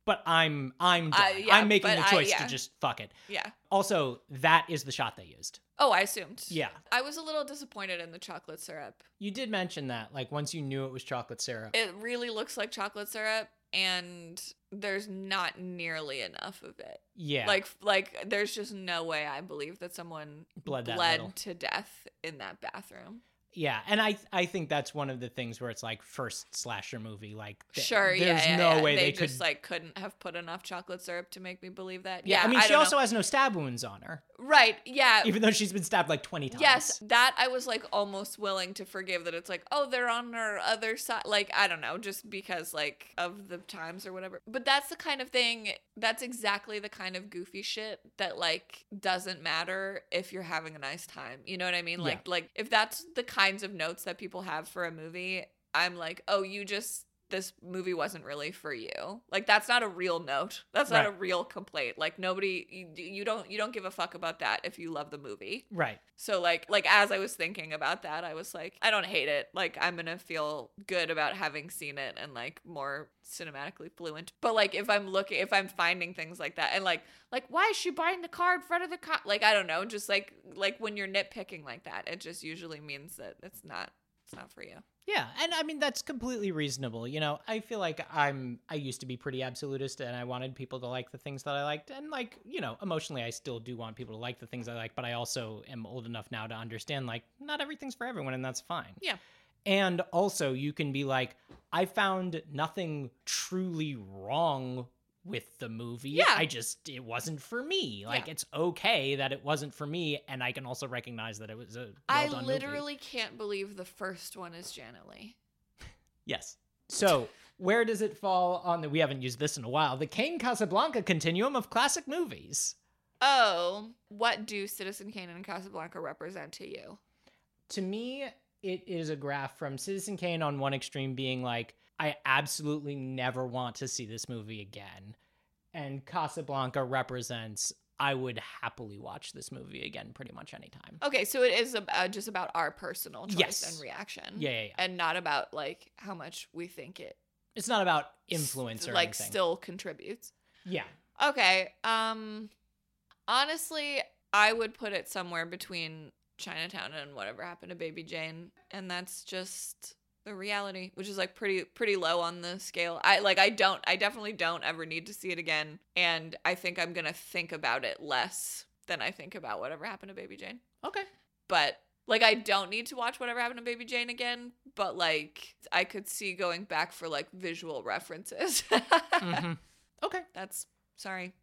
but i'm i'm. Uh, yeah, i'm making the I- choice yeah. to just fuck it Yeah. also that is the shot they used Oh, I assumed. yeah I was a little disappointed in the chocolate syrup. you did mention that like once you knew it was chocolate syrup It really looks like chocolate syrup and there's not nearly enough of it. yeah Like like there's just no way I believe that someone Bled bled to death in that bathroom. Yeah and i i think that's one of the things where it's like first slasher movie like th- Sure, there's yeah, no yeah. way they, they, just could like couldn't have put enough chocolate syrup to make me believe that. yeah, Yeah, i mean she also know. has no stab wounds on her right. Yeah, even though she's been stabbed like 20 times Yes, that I was like almost willing to forgive that it's like, oh, they're on our other side. Like, I don't know, just because like of the times or whatever. But that's the kind of thing, that's exactly the kind of goofy shit that like doesn't matter if you're having a nice time. You know what I mean? Like like if that's the kinds of notes that people have for a movie, I'm like, "Oh, you just this movie wasn't really for you. Like that's not a real note. That's not a real complaint. Like nobody you, you don't you don't give a fuck about that if you love the movie. right So like like as I was thinking about that, I was like, I don't hate it. Like I'm gonna feel good about having seen it and like more cinematically fluent. But like if I'm looking if I'm finding things like that and like like why is she buying the car in front of the car? Like I don't know, just like like when you're nitpicking like that, it just usually means that it's not it's not for you. Yeah, and I mean that's completely reasonable. You know, I feel like I'm I used to be pretty absolutist and I wanted people to like the things that I liked and like, you know, emotionally I still do want people to like the things I like, but I also am old enough now to understand like not everything's for everyone and that's fine. Yeah. And also you can be like I found nothing truly wrong with the movie. Yeah. I just it wasn't for me. Like Yeah. it's okay that it wasn't for me and I can also recognize that it was a well I done movie. literally can't believe the first one is Janet Leigh. Yes. So, where does it fall on the we haven't used this in a while, the Kane Casablanca continuum of classic movies? Oh, what do Citizen Kane and Casablanca represent to you? To me, it is a graph from Citizen Kane on one extreme being like I absolutely never want to see this movie again. And Casablanca represents I would happily watch this movie again pretty much anytime. Okay, so it is uh, just about our personal choice Yes. and reaction. Yeah, yeah, yeah. And not about like how much we think it It's not about influence or like anything. still contributes. yeah. Okay. Um honestly, I would put it somewhere between Chinatown and whatever happened to Baby Jane, and that's just the reality, which is like pretty pretty low on the scale. I like I don't I definitely don't ever need to see it again, and I think I'm going to think about it less than I think about whatever happened to Baby Jane. Okay. But like I don't need to watch whatever happened to Baby Jane again, but like I could see going back for like visual references. hmm Okay. That's sorry.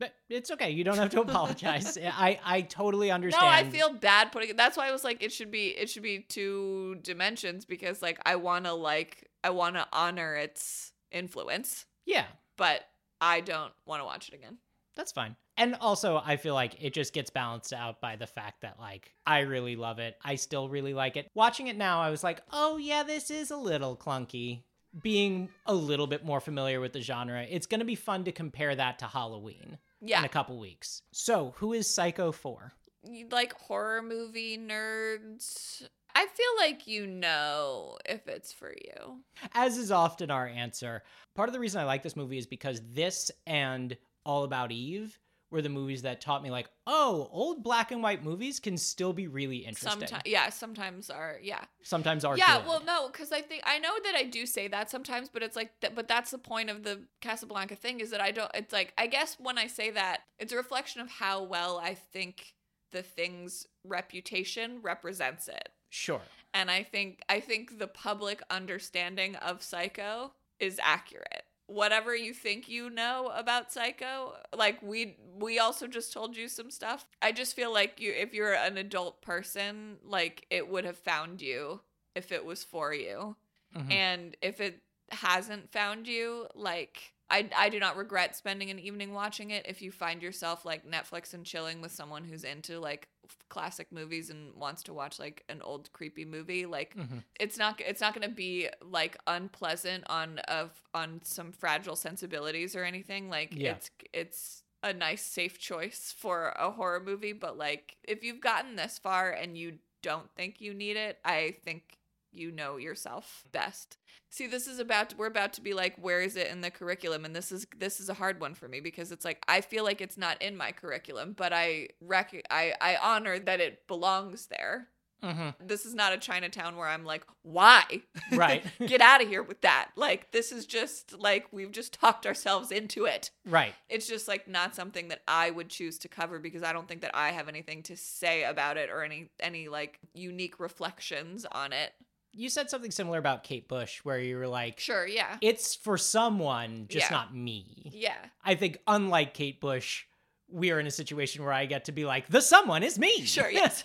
But it's okay. You don't have to apologize. I I totally understand. No, I feel bad putting it. That's why I was like, it should be it should be two dimensions because like I want to like I want to honor its influence, Yeah, but I don't want to watch it again. that's fine. And also, I feel like it just gets balanced out by the fact that like I really love it. I still really like it. Watching it now, I was like, oh yeah, this is a little clunky. Being a little bit more familiar with the genre, it's gonna be fun to compare that to Halloween in a couple weeks. So, who is Psycho for? you like horror movie nerds. I feel like you know if it's for you. As is often our answer, part of the reason I like this movie is because this and All About Eve were the movies that taught me, like, oh, old black and white movies can still be really interesting. Sometimes, yeah, sometimes are yeah. Sometimes are yeah good. well no because i think i know that i do say that sometimes but it's like th- but that's the point of the casablanca thing is that i don't it's like i guess when i say that it's a reflection of how well i think the thing's reputation represents it sure. and i think i think the public understanding of psycho is accurate whatever you think you know about Psycho. Like we we also just told you some stuff. I just feel like you if you're an adult person, like it would have found you if it was for you. Mhm. And if it hasn't found you, like I, I do not regret spending an evening watching it if you find yourself like Netflix and chilling with someone who's into like f- classic movies and wants to watch like an old creepy movie like Mhm. it's not it's not going to be like unpleasant on of on some fragile sensibilities or anything like Yeah. it's it's a nice safe choice for a horror movie but like if you've gotten this far and you don't think you need it i think you know yourself best see this is about we're about to be like where is it in the curriculum and this is this is a hard one for me because it's like i feel like it's not in my curriculum but i rec- i i honor that it belongs there Mhm. this is not a Chinatown where I'm like, why? Right. Get out of here with that. Like, this is just like we've just talked ourselves into it. Right. It's just like not something that I would choose to cover because I don't think that I have anything to say about it or any any like unique reflections on it. You said something similar about Kate Bush, where you were like, Sure, yeah. it's for someone, just Yeah. not me. Yeah. I think, unlike Kate Bush, we are in a situation where I get to be like, the someone is me. Sure, yes.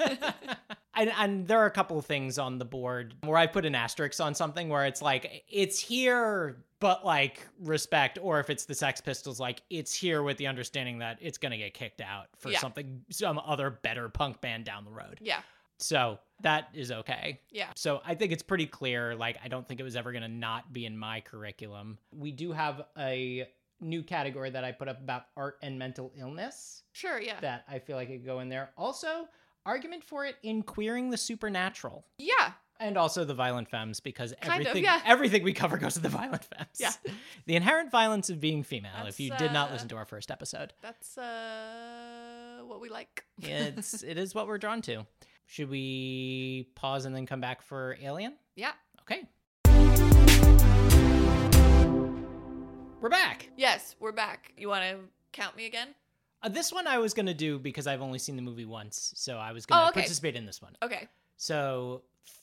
and, and there are a couple of things on the board where I put an asterisk on something where it's like, it's here, but like respect. Or if it's the Sex Pistols, like, it's here with the understanding that it's going to get kicked out for Yeah. something, some other better punk band down the road. Yeah. So that is okay. Yeah. So I think it's pretty clear. Like, I don't think it was ever going to not be in my curriculum. We do have a new category that I put up about art and mental illness Sure, yeah. that I feel like it could go in there. Also, argument for it in queering the supernatural. yeah. And also the violent femmes, because Kind of, everything yeah. everything we cover goes to the violent femmes. Yeah. the inherent violence of being female. if you did not uh, listen to our first episode, That's uh what we like. it's it is what we're drawn to. Should we pause and then come back for Alien? Yeah. Okay. We're back. Yes, we're back. You want to count me again? Uh, this one I was going to do because I've only seen the movie once, so I was going to Oh, okay. participate in this one. Okay. So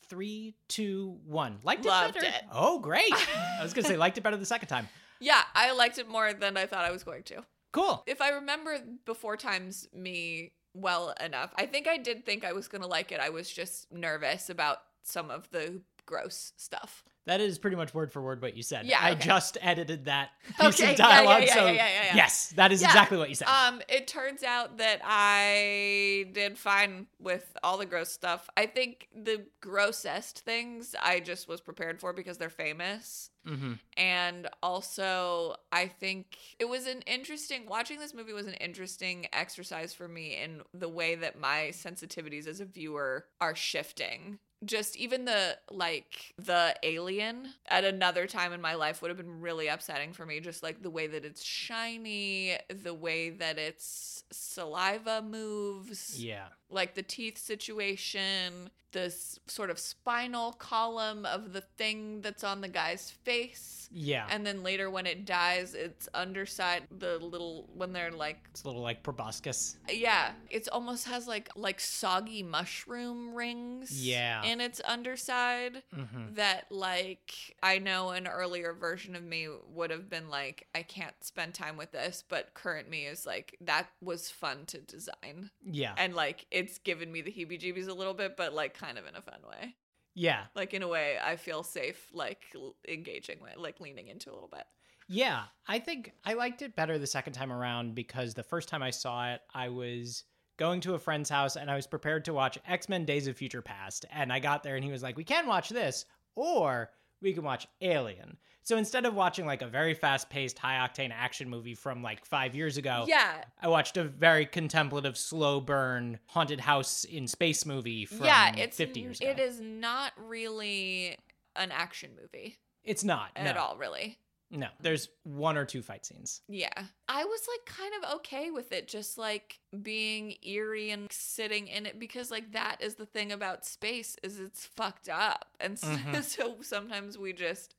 three, two, one. Liked it Loved better. it. Oh, great! I was going to say liked it better the second time. Yeah, I liked it more than I thought I was going to. Cool. If I remember before times me well enough, I think I did think I was going to like it. I was just nervous about some of the gross stuff. That is pretty much word for word what you said. Yeah, I okay. just edited that piece Okay, of dialogue. yeah, so yeah, yeah, yeah. yes, that is exactly what you said. Um, it turns out that I did fine with all the gross stuff. I think the grossest things I just was prepared for because they're famous. hmm and also i think it was an interesting watching this movie was an interesting exercise for me in the way that my sensitivities as a viewer are shifting just even the like the alien at another time in my life would have been really upsetting for me just like the way that it's shiny the way that its saliva moves Yeah. Like the teeth situation, this sort of spinal column of the thing that's on the guy's face. Yeah. And then later when it dies, its underside, the little when they're like it's a little like proboscis. yeah, It almost has like like soggy mushroom rings Yeah. in its underside hmm that like I know an earlier version of me would have been like I can't spend time with this, but current me is like that was fun to design Yeah. and like it's given me the heebie-jeebies a little bit but like kind of in a fun way Yeah. like in a way i feel safe like l- engaging with like leaning into a little bit Yeah, I think I liked it better the second time around because the first time I saw it, I was going to a friend's house and I was prepared to watch X Men Days of Future Past. And I got there and he was like, We can watch this, or we can watch Alien. So instead of watching like a very fast paced, high octane action movie from like five years ago, yeah I watched a very contemplative, slow burn, haunted house in space movie from yeah it's 50 years ago. it is not really an action movie It's not. at no. all really No, there's one or two fight scenes. yeah i was like kind of okay with it just like being eerie and sitting in it because like that is the thing about space is it's fucked up and so, Mhm. so sometimes we just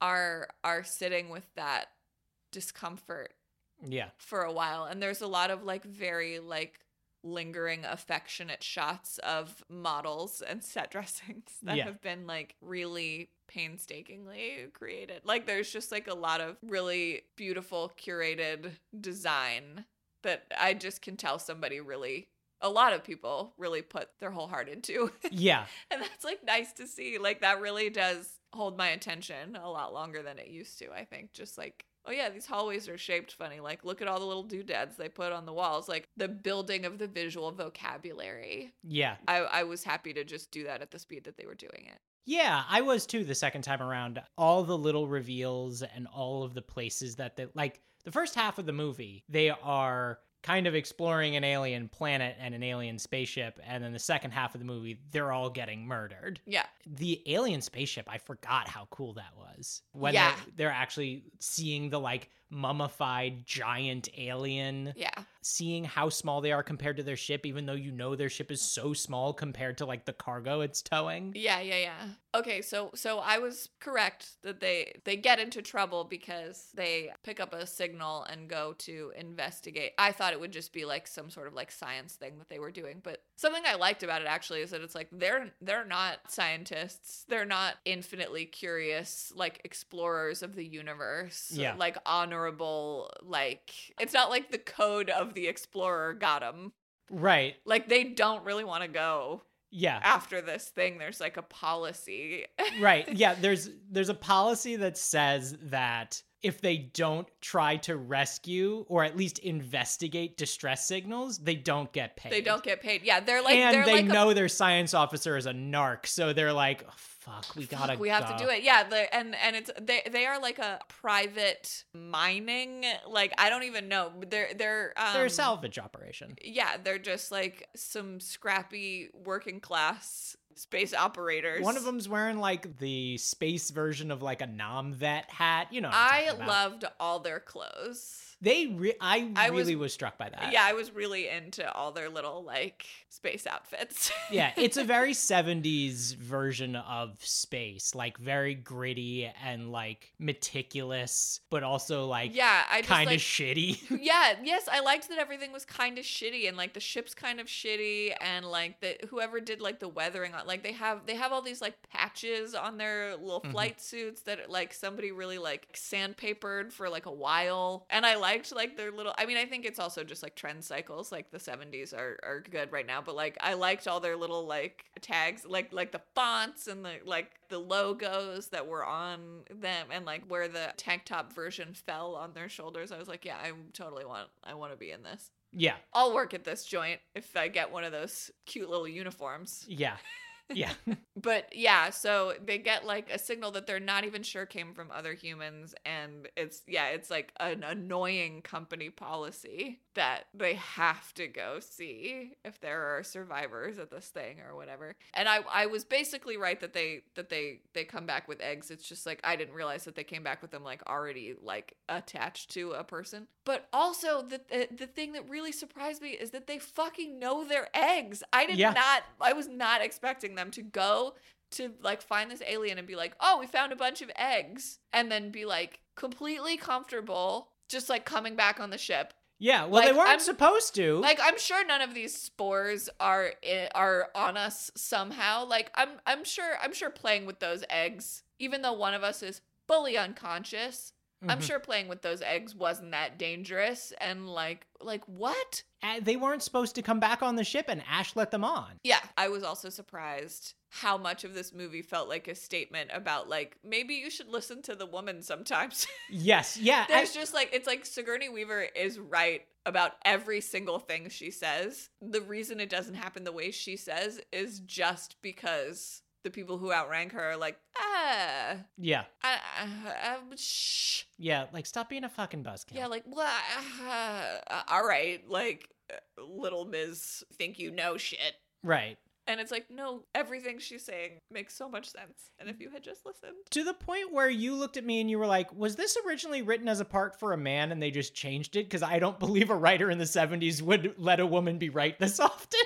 are are sitting with that discomfort Yeah. for a while and there's a lot of like very like lingering affectionate shots of models and set dressings that Yeah. have been like really painstakingly created. Like there's just like a lot of really beautiful curated design that I just can tell somebody really a lot of people really put their whole heart into. Yeah. and that's like nice to see. Like that really does hold my attention a lot longer than it used to, I think. Just like Oh yeah, these hallways are shaped funny. Like, look at all the little doodads they put on the walls. Like the building of the visual vocabulary. Yeah. I, I was happy to just do that at the speed that they were doing it. Yeah, I was too the second time around. All the little reveals and all of the places that they like the first half of the movie, they are kind of exploring an alien planet and an alien spaceship, and then the second half of the movie, they're all getting murdered. Yeah. The alien spaceship, I forgot how cool that was. When Yeah. they're, they're actually seeing the like mummified giant alien, Yeah. seeing how small they are compared to their ship, even though you know their ship is so small compared to like the cargo it's towing. Yeah, yeah, yeah. Okay, so so I was correct that they they get into trouble because they pick up a signal and go to investigate. I thought it would just be like some sort of like science thing that they were doing, but something I liked about it actually is that it's like they're they're not scientists. They're not infinitely curious like explorers of the universe. Yeah. Like honorable like it's not like the code of the explorer got them. Right. Like they don't really want to go Yeah. after this thing there's like a policy right yeah there's there's a policy that says that if they don't try to rescue or at least investigate distress signals they don't get paid they don't get paid yeah they're like and they're they like a- know their science officer is a narc so they're like fuck we Fuck, gotta we have go." to do it. Yeah and and it's they they are like a private mining like i don't even know they're they're um, they're a salvage operation. yeah they're just like some scrappy working class space operators. One of them's wearing like the space version of like a Nam vet hat you know i loved all their clothes. They re- i I was- really was struck by that. Yeah i was really into all their little like space outfits yeah, it's a very 70s version of space, like very gritty and like meticulous, but also like yeah i kind of like, shitty. yeah yes i liked that everything was kind of shitty and like the ship's kind of shitty and like the whoever did like the weathering on like they have they have all these like patches on their little Mhm. flight suits that like somebody really like sandpapered for like a while and i liked like their little i mean i think it's also just like trend cycles like the 70s are, are good right now but like i liked all their little like tags like like the fonts and the like the logos that were on them and like where the tank top version fell on their shoulders. I was like yeah i totally want i want to be in this. Yeah, i'll work at this joint if i get one of those cute little uniforms. Yeah, yeah, but yeah so they get like a signal that they're not even sure came from other humans and it's yeah it's like an annoying company policy that they have to go see if there are survivors at this thing or whatever. And i i was basically right that they that they they come back with eggs. It's just like i didn't realize that they came back with them like already like attached to a person. But also the the, the thing that really surprised me is that they fucking know their eggs. I did Yeah. not i was not expecting them to go to like find this alien and be like, "Oh, we found a bunch of eggs," and then be like completely comfortable just like coming back on the ship. yeah. Well, they weren't I'm- supposed to. Like I'm sure none of these spores are are on us somehow. Like I'm I'm sure I'm sure playing with those eggs, even though one of us is fully unconscious, I'm Mhm. sure playing with those eggs wasn't that dangerous and like like what? Uh, they weren't supposed to come back on the ship, and Ash let them on. Yeah, I was also surprised how much of this movie felt like a statement about like maybe you should listen to the woman sometimes. Yes, yeah. I- There's just like it's like Sigourney Weaver is right about every single thing she says. The reason it doesn't happen the way she says is just because the people who outrank her are like, ah, yeah, I, I, um, shh. yeah. Like, stop being a fucking buzzkill. Yeah, like, well, uh, all right, like, uh, little Ms. think you know shit. right. And it's like, no, everything she's saying makes so much sense. And if you had just listened. To the point where you looked at me and you were like, was this originally written as a part for a man and they just changed it? Because I don't believe a writer in the 70s would let a woman be right this often.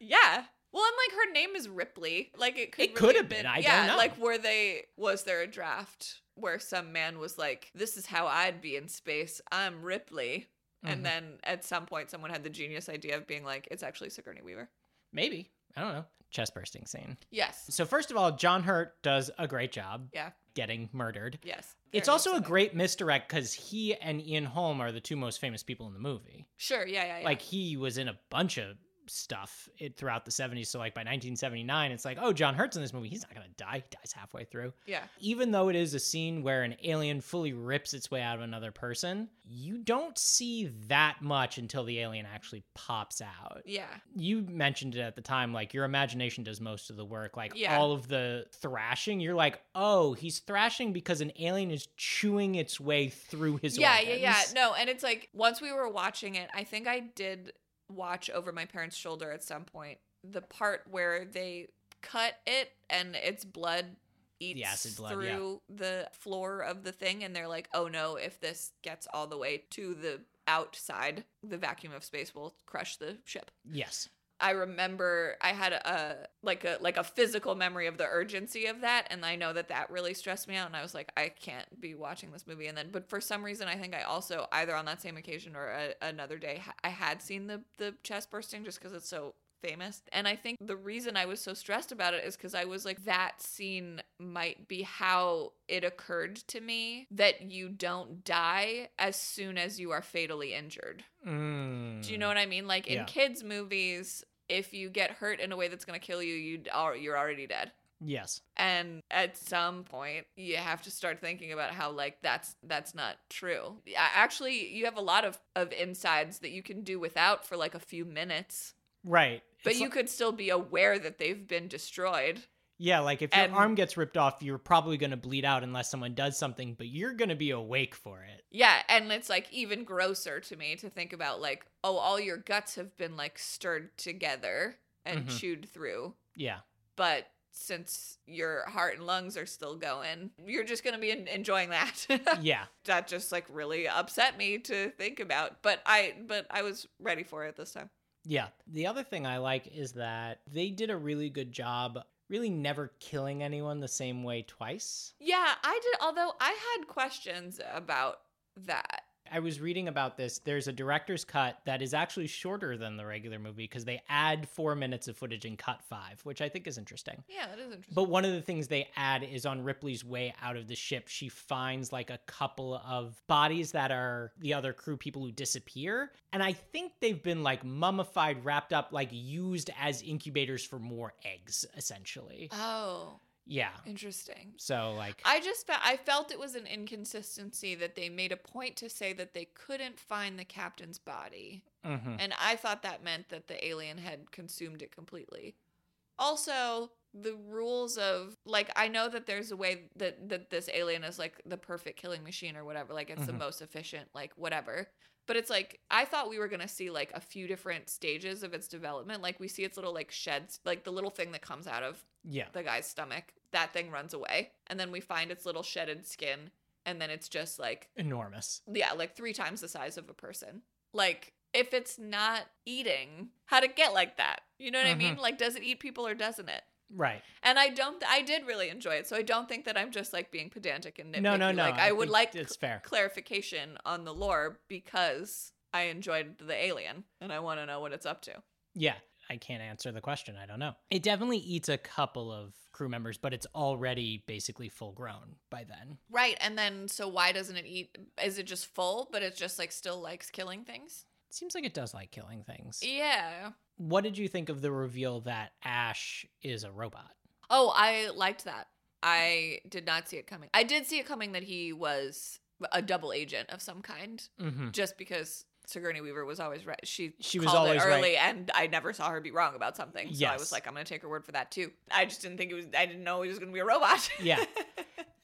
Yeah. Well, and like her name is Ripley. Like it could It really could have been, I don't yeah, know. Like were they was there a draft where some man was like, This is how I'd be in space. I'm Ripley. Mhm. And then at some point, someone had the genius idea of being like, it's actually Sigourney Weaver. Maybe. I don't know. Chest bursting scene. Yes. So first of all, John Hurt does a great job Yeah. getting murdered. Yes. It's also a great misdirect because he and Ian Holm are the two most famous people in the movie. Sure. Yeah. Yeah. yeah. Like he was in a bunch of stuff it, throughout the 70s. So like by 1979, it's like, oh, John Hurt's in this movie. He's not gonna die. He dies halfway through. yeah. Even though it is a scene where an alien fully rips its way out of another person, you don't see that much until the alien actually pops out. Yeah. You mentioned it at the time, like your imagination does most of the work. Like Yeah. all of the thrashing, you're like, oh, he's thrashing because an alien is chewing its way through his yeah, yeah, yeah. organs. No, and it's like once we were watching it, I think I did watch over my parents' shoulder at some point the part where they cut it and its blood eats acid blood, yeah. through the floor of the thing, and they're like, "Oh no! If this gets all the way to the outside, the vacuum of space will crush the ship." Yes. I remember I had a like a like a physical memory of the urgency of that, and I know that that really stressed me out. And I was like, I can't be watching this movie. And then, but for some reason, I think I also either on that same occasion or a, another day, I had seen the the chest bursting just because it's so famous. And I think the reason I was so stressed about it is because I was like, that scene might be how it occurred to me that you don't die as soon as you are fatally injured. Mm. Do you know what I mean? Like in Yeah. kids' movies, if you get hurt in a way that's going to kill you, you you're already dead. Yes. And at some point, you have to start thinking about how like that's that's not true. Actually, you have a lot of of insides that you can do without for like a few minutes, Right. but It's you li- could still be aware that they've been destroyed. Yeah, like if your and- arm gets ripped off, you're probably going to bleed out unless someone does something, but you're going to be awake for it. Yeah, and it's like even grosser to me to think about like, oh, all your guts have been like stirred together and Mhm. chewed through. Yeah. but since your heart and lungs are still going, you're just going to be en- enjoying that. Yeah. that just like really upset me to think about, but I but I was ready for it this time. Yeah. The other thing I like is that they did a really good job really never killing anyone the same way twice. Yeah, I did although I had questions about that. I was reading about this. There's a director's cut that is actually shorter than the regular movie because they add four minutes of footage in cut five, which I think is interesting. Yeah, that is interesting. But one of the things they add is on Ripley's way out of the ship, she finds like a couple of bodies that are the other crew people who disappear. And I think they've been like mummified, wrapped up, like used as incubators for more eggs, essentially. oh, Yeah. interesting. So, like, I just fe- I felt it was an inconsistency that they made a point to say that they couldn't find the captain's body. mhm. And I thought that meant that the alien had consumed it completely. Also, the rules of like I know that there's a way that that this alien is like the perfect killing machine or whatever, like it's the Mhm. most efficient, like whatever. But it's like I thought we were gonna see like a few different stages of its development. Like we see its little like sheds, like the little thing that comes out of yeah. the guy's stomach. That thing runs away, and then we find its little shedded skin, and then it's just like Enormous. yeah, like three times the size of a person. Like, if it's not eating, how'd it get like that? You know what I mean? Mm-hmm. Like, does it eat people or doesn't it? Right. And I don't, I did really enjoy it. So I don't think that I'm just like being pedantic and nitpicky. No, no, no. Like, I, would like it's fair. clarification on the lore because I enjoyed the alien and I want to know what it's up to. Yeah, I can't answer the question. I don't know. It definitely eats a couple of crew members, but it's already basically full grown by then. Right. And then, so why doesn't it eat? Is it just full, but it just like still likes killing things? Seems like it does like killing things. Yeah. What did you think of the reveal that Ash is a robot? Oh, I liked that. I did not see it coming. I did see it coming that he was a double agent of some kind, Mm-hmm. just because Sigourney Weaver was always right. She She was called it always early, and I never saw her be wrong about something. So I was like, I'm gonna take her word for that too. I just didn't think it was. I didn't know he was gonna be a robot. Yeah.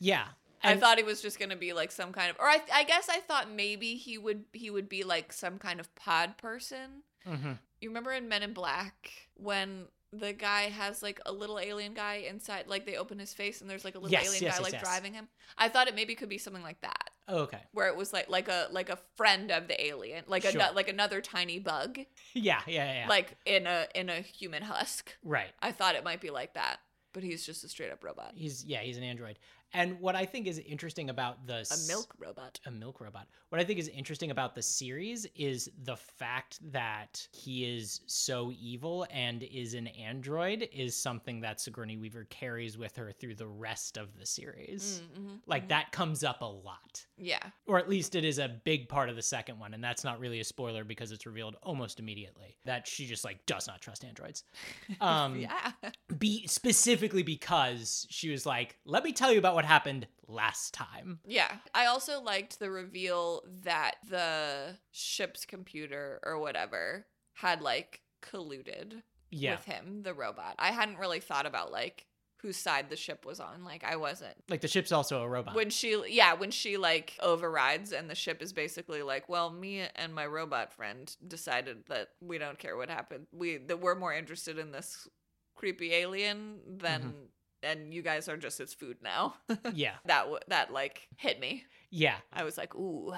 Yeah. I And- thought he was just gonna be like some kind of, or I, I guess I thought maybe he would he would be like some kind of pod person. Mhm. You remember in Men in Black when the guy has like a little alien guy inside, like they open his face and there's like a little Yes, alien yes, guy yes, like driving him. I thought it maybe could be something like that, Oh, okay. where it was like like a like a friend of the alien, like a Sure. like another tiny bug, yeah, yeah. yeah. like in a in a human husk. right. I thought it might be like that, but he's just a straight up robot. He's yeah, he's an android. And what I think is interesting about the A milk robot. a milk robot. What I think is interesting about the series is the fact that he is so evil and is an android is something that Sigourney Weaver carries with her through the rest of the series. Mm-hmm. Like that comes up a lot. Yeah. Or at least it is a big part of the second one, and that's not really a spoiler because it's revealed almost immediately that she just like does not trust androids. Um yeah. be specifically because she was like, "Let me tell you about what happened last time." Yeah. I also liked the reveal that the ship's computer or whatever had like colluded Yeah. with him, the robot. I hadn't really thought about like whose side the ship was on. Like I wasn't. Like the ship's also a robot. When she yeah, when she like overrides and the ship is basically like, well, me and my robot friend decided that we don't care what happened. We that we're more interested in this creepy alien than Mm-hmm. And you guys are just its food now. yeah. that w- that like hit me. Yeah. I was like, ooh,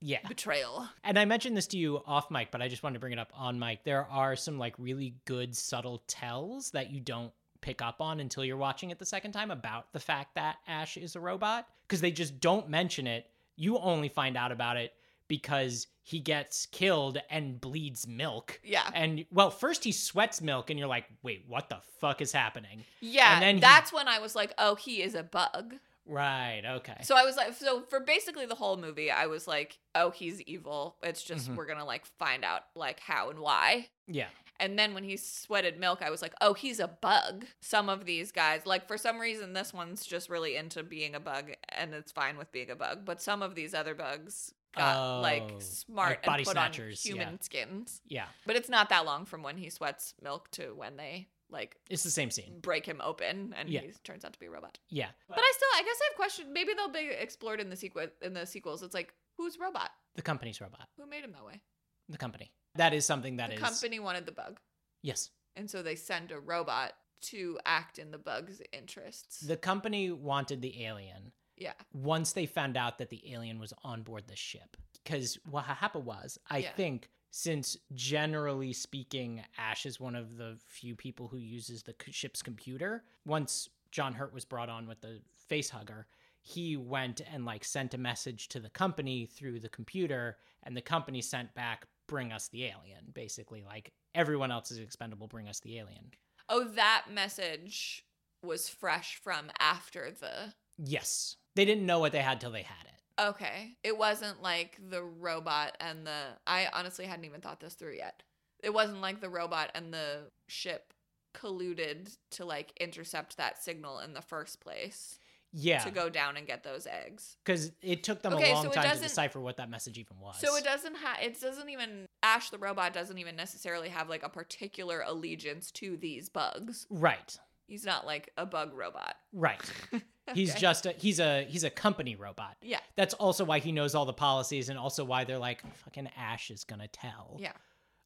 Yeah. betrayal. And I mentioned this to you off mic, but I just wanted to bring it up on mic. There are some like really good subtle tells that you don't pick up on until you're watching it the second time about the fact that Ash is a robot because they just don't mention it. You only find out about it because he gets killed and bleeds milk. Yeah. And well, first he sweats milk and you're like, "Wait, what the fuck is happening?" Yeah. And then he- that's when I was like, oh, he is a bug. Right. Okay. So I was like, so for basically the whole movie, I was like, oh, he's evil. It's just Mhm. we're gonna like find out like how and why. yeah. And then when he sweated milk, I was like, oh, he's a bug. Some of these guys, like for some reason, this one's just really into being a bug and it's fine with being a bug. But some of these other bugs got like Oh, smart like body and put snatchers, on human yeah. skins. Yeah. But it's not that long from when he sweats milk to when they like It's the same scene. break him open and Yeah. he turns out to be a robot. Yeah. But I still, I guess I have questions. Maybe they'll be explored in the sequel in the sequels. It's like who's robot? The company's robot. Who made him that way? The company. That is something that the is company wanted the bug, Yes. and so they send a robot to act in the bug's interests. The company wanted the alien yeah, once they found out that the alien was on board the ship. Because what happened was, I Yeah. think, since generally speaking, Ash is one of the few people who uses the ship's computer. Once John Hurt was brought on with the face hugger, he went and like sent a message to the company through the computer, and the company sent back, "Bring us the alien." Basically, like everyone else is expendable, bring us the alien. Oh, that message was fresh from after the. Yes, they didn't know what they had till they had it. Okay, it wasn't like the robot and the. I honestly hadn't even thought this through yet. It wasn't like the robot and the ship colluded to like intercept that signal in the first place Yeah, to go down and get those eggs. because it took them Okay, a long so time to decipher what that message even was. So it doesn't have. It doesn't even. Ash the robot doesn't even necessarily have like a particular allegiance to these bugs. right, He's not like a bug robot. right. He's Okay. just a he's a he's a company robot. Yeah. That's also why he knows all the policies and also why they're like fucking Ash is gonna tell. Yeah.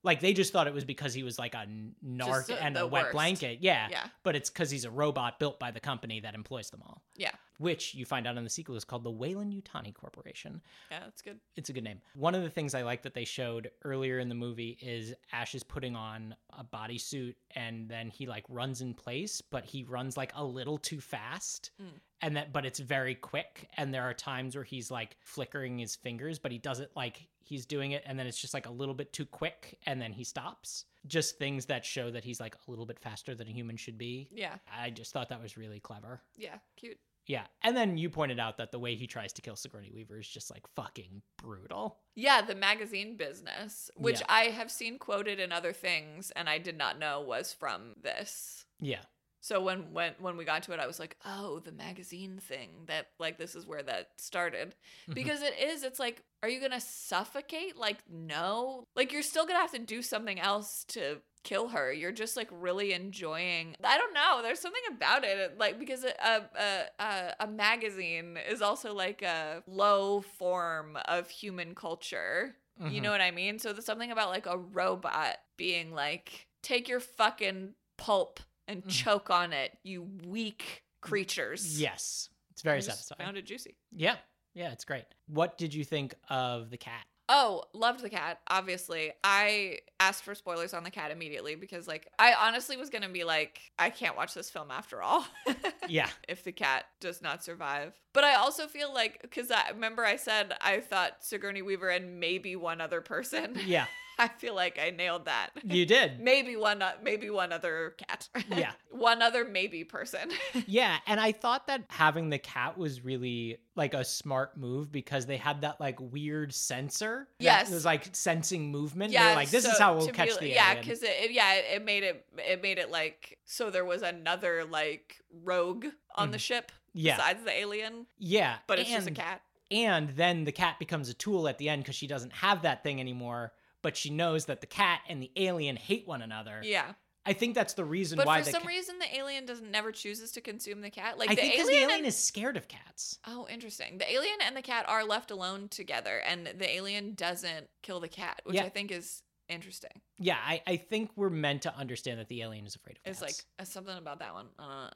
Like they just thought it was because he was like a narc the- and a wet worst. blanket. Yeah. Yeah. But it's because he's a robot built by the company that employs them all. Yeah. Which you find out in the sequel is called the Weyland-Yutani Corporation. Yeah, that's good. it's a good name. One of the things I like that they showed earlier in the movie is Ash is putting on a bodysuit and then he like runs in place, but he runs like a little too fast. Mm. And that but it's very quick and there are times where he's like flickering his fingers, but he does it like he's doing it and then it's just like a little bit too quick and then he stops. Just things that show that he's like a little bit faster than a human should be. Yeah. I just thought that was really clever. Yeah. Cute. Yeah. And then you pointed out that the way he tries to kill Sigourney Weaver is just like fucking brutal. Yeah, the magazine business, which Yeah. I have seen quoted in other things, and I did not know was from this. Yeah. So when when when we got to it, I was like, oh, the magazine thing. That like this is where that started Mhm. because it is. It's like, are you gonna suffocate? Like, no. Like you're still gonna have to do something else to kill her. You're just like really enjoying. I don't know. There's something about it, like because a a a, a magazine is also like a low form of human culture. You Mhm. know what I mean? So there's something about like a robot being like, take your fucking pulp and Mhm. choke on it, you weak creatures. Yes. It's very I satisfying. Found it juicy. Yeah. Yeah, it's great. What did you think of the cat? Oh, loved the cat, obviously. I asked for spoilers on the cat immediately because, like, I honestly was going to be like, I can't watch this film after all. Yeah. if the cat does not survive. But I also feel like, because I remember I said I thought Sigourney Weaver and maybe one other person. Yeah. I feel like I nailed that. You did. Maybe one, uh, maybe one other cat. Yeah. one other maybe person. Yeah, and I thought that having the cat was really like a smart move because they had that like weird sensor. that It was like sensing movement. yeah, like this is how we'll catch be- the yeah, alien. because it, it- yeah, it made it it made it like so there was another like rogue on the ship. Yeah, besides the alien, yeah, but it's just a cat. And then the cat becomes a tool at the end because she doesn't have that thing anymore. But she knows that the cat and the alien hate one another. Yeah, I think that's the reason but why for the some ca- reason the alien doesn't never chooses to consume the cat. Like I the alien, the alien and- is scared of cats. Oh, interesting. The alien and the cat are left alone together, and the alien doesn't kill the cat, which Yeah. I think is interesting. Yeah, I, I think we're meant to understand that the alien is afraid of cats. It's like uh, something about that one. Uh, uh,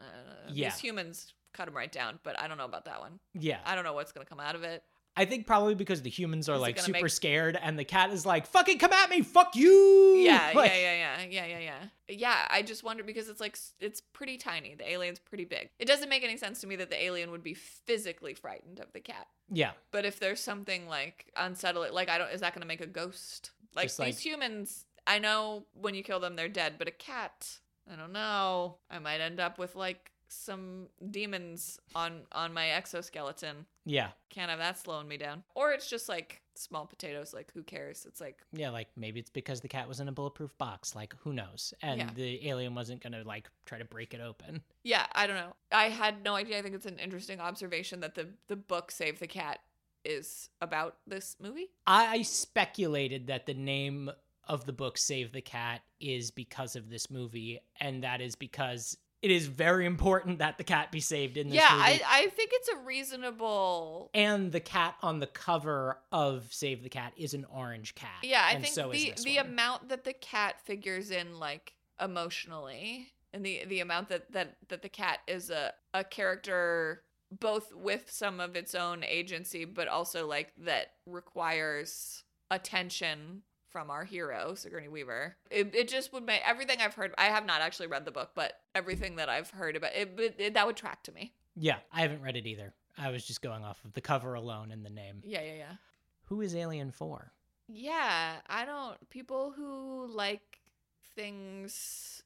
Yeah. These humans cut him right down, but I don't know about that one. yeah, I don't know what's gonna come out of it. I think probably because the humans are like super make- scared, and the cat is like, "Fucking come at me, fuck you!" Yeah, Like, yeah, yeah, yeah, yeah, yeah, yeah. Yeah, I just wonder because it's like it's pretty tiny. The alien's pretty big. It doesn't make any sense to me that the alien would be physically frightened of the cat. yeah, But if there's something like unsettling, like I don't, is that going to make a ghost? Like Just, these like- humans, I know when you kill them they're dead, but a cat, I don't know. I might end up with like some demons on on my exoskeleton. Yeah, Can't have that slowing me down. Or it's just like small potatoes. Like who cares? It's like yeah. Like maybe it's because the cat was in a bulletproof box. Like who knows? And Yeah. the alien wasn't gonna like try to break it open. Yeah, I don't know. I had no idea. I think it's an interesting observation that the the book Save the Cat is about this movie. I speculated that the name of the book Save the Cat is because of this movie, and that is because it is very important that the cat be saved in this yeah, movie. I I think it's a reasonable. and the cat on the cover of Save the Cat is an orange cat. Yeah, I think so the the one. amount that the cat figures in like emotionally and the the amount that that that the cat is a a character both with some of its own agency but also like that requires attention from our hero Sigourney Weaver. It, it just would make everything I've heard I have not actually read the book but everything that I've heard about it, it, it that would track to me. Yeah, I haven't read it either. I was just going off of the cover alone and the name. Yeah, yeah, yeah. Who is Alien for? Yeah, I don't. People who like things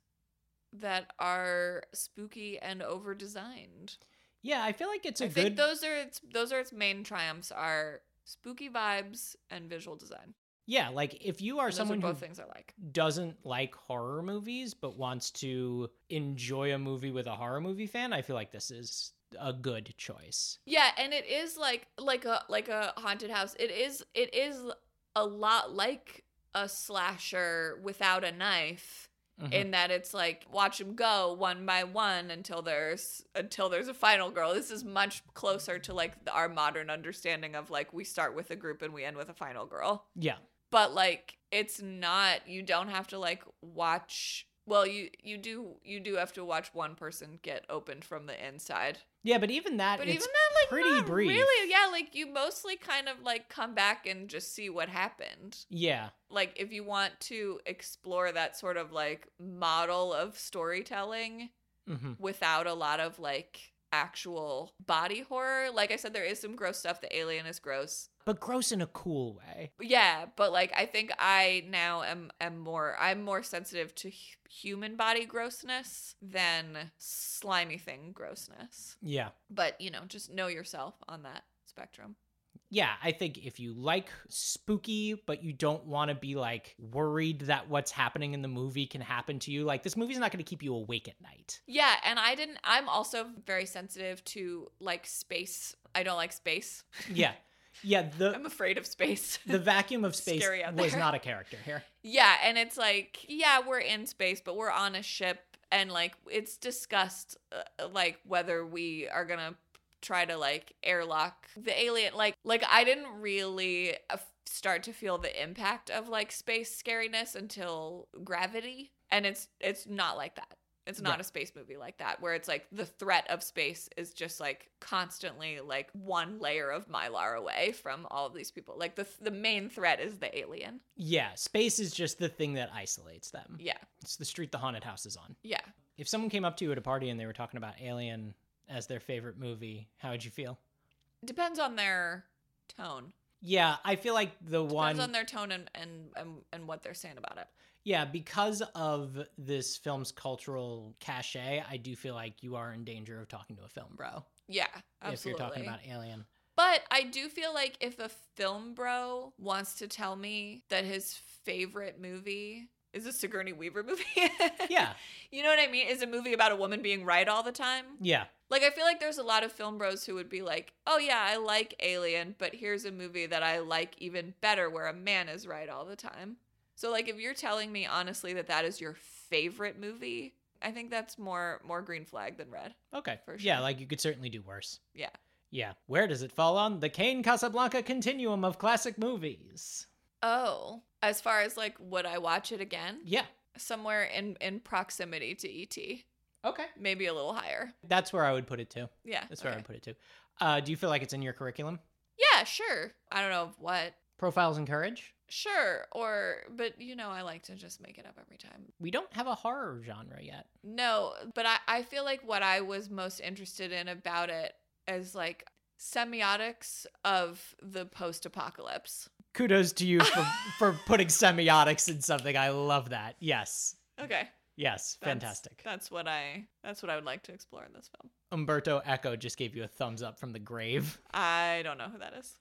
that are spooky and over designed. Yeah, I feel like it's a I good. think those are its those are its main triumphs are spooky vibes and visual design. Yeah, like if you are someone are who things I like. doesn't like horror movies but wants to enjoy a movie with a horror movie fan, I feel like this is a good choice. Yeah, and it is like like a like a haunted house. It is it is a lot like a slasher without a knife. Mhm. in that it's like watch them go one by one until there's until there's a final girl this is much closer to like the- our modern understanding of like we start with a group and we end with a final girl yeah. But like it's not you don't have to like watch well you you do you do have to watch one person get opened from the inside Yeah, but even that but it's even that like pretty brief. really yeah like you mostly kind of like come back and just see what happened yeah. like if you want to explore that sort of like model of storytelling hmm without a lot of like actual body horror. Like i said there is some gross stuff. The alien is gross. But gross in a cool way. yeah but like i think i now am am more i'm more sensitive to hu- human body grossness than slimy thing grossness. Yeah. but you know just know yourself on that spectrum yeah, I think if you like spooky, but you don't want to be like worried that what's happening in the movie can happen to you, like this movie's not going to keep you awake at night. Yeah, and I didn't I'm also very sensitive to like space. I don't like space. Yeah. Yeah, the I'm afraid of space. the vacuum of space was not a character here. yeah, and it's like, yeah, we're in space, but we're on a ship and like it's discussed uh, like whether we are going to try to like airlock the alien like like I didn't really uh, start to feel the impact of like space scariness until gravity and it's it's not like that. It's not Right. a space movie like that, where it's like the threat of space is just like constantly like one layer of mylar away from all of these people. Like the the main threat is the alien. Yeah, space is just the thing that isolates them. Yeah, It's the street the haunted house is on. yeah. If someone came up to you at a party and they were talking about Alien as their favorite movie, how would you feel? Depends on their tone. Yeah, I feel like the one Depends one on their tone and, and and and what they're saying about it. Yeah, because of this film's cultural cachet, I do feel like you are in danger of talking to a film bro Yeah, absolutely. if you're talking about Alien. But I do feel like if a film bro wants to tell me that his favorite movie is a Sigourney Weaver movie, Yeah. you know what I mean? Is a movie about a woman being right all the time. Yeah. Like I feel like there's a lot of film bros who would be like, "Oh yeah, I like Alien, but here's a movie that I like even better where a man is right all the time." So like if you're telling me honestly that that is your favorite movie, I think that's more more green flag than red. Okay. For sure. Yeah, like you could certainly do worse. Yeah. Yeah. Where does it fall on the Kane Casablanca continuum of classic movies? Oh, as far as like would I watch it again? Yeah. Somewhere in in proximity to ET, Okay. maybe a little higher. That's where I would put it too. Yeah. That's where I would put it too. Uh, do you feel like it's in your curriculum? Yeah, sure. I don't know what. Profiles in Courage? Sure, or but you know, I like to just make it up every time. We don't have a horror genre yet. No, but I, I feel like what I was most interested in about it is like semiotics of the post apocalypse. Kudos to you for, for putting semiotics in something. I love that. Yes. Okay. Yes. that's- Fantastic. That's what I that's what I would like to explore in this film. Umberto Eco just gave you a thumbs up from the grave. I don't know who that is.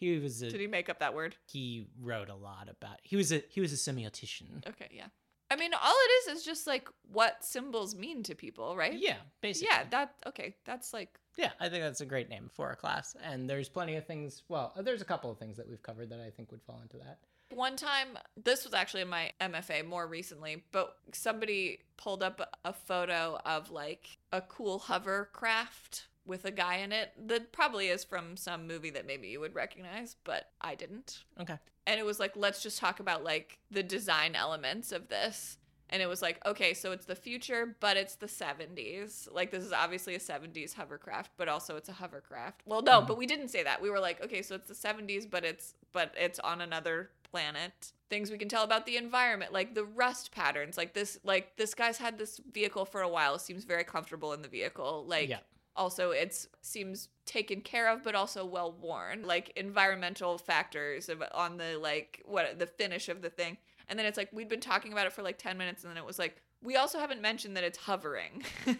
He was a, Did he make up that word? he wrote a lot about he was a he was a semiotician. Okay, yeah. I mean, all it is is just like what symbols mean to people, right? Yeah, basically. Yeah, that okay. That's like Yeah, I think that's a great name for a class. And there's plenty of things. Well, there's a couple of things that we've covered that I think would fall into that. One time, this was actually in my MFA more recently, but somebody pulled up a- photo of like a cool hovercraft with a guy in it that probably is from some movie that maybe you would recognize, but I didn't. Okay. And it was like, let's just talk about like the design elements of this. And it was like, okay, so it's the future, but it's the 70s. Like, this is obviously a 70s hovercraft, but also it's a hovercraft. Well, no, Mhm. but we didn't say that. We were like, okay, so it's the 70s, but it's but it's on another planet. Things we can tell about the environment, like the rust patterns. Like this, like this guy's had this vehicle for a while. Seems very comfortable in the vehicle. Like Yeah. also it's seems taken care of but also well worn like environmental factors of, on the like what the finish of the thing and then it's like we'd been talking about it for like 10 minutes and then it was like we also haven't mentioned that it's hovering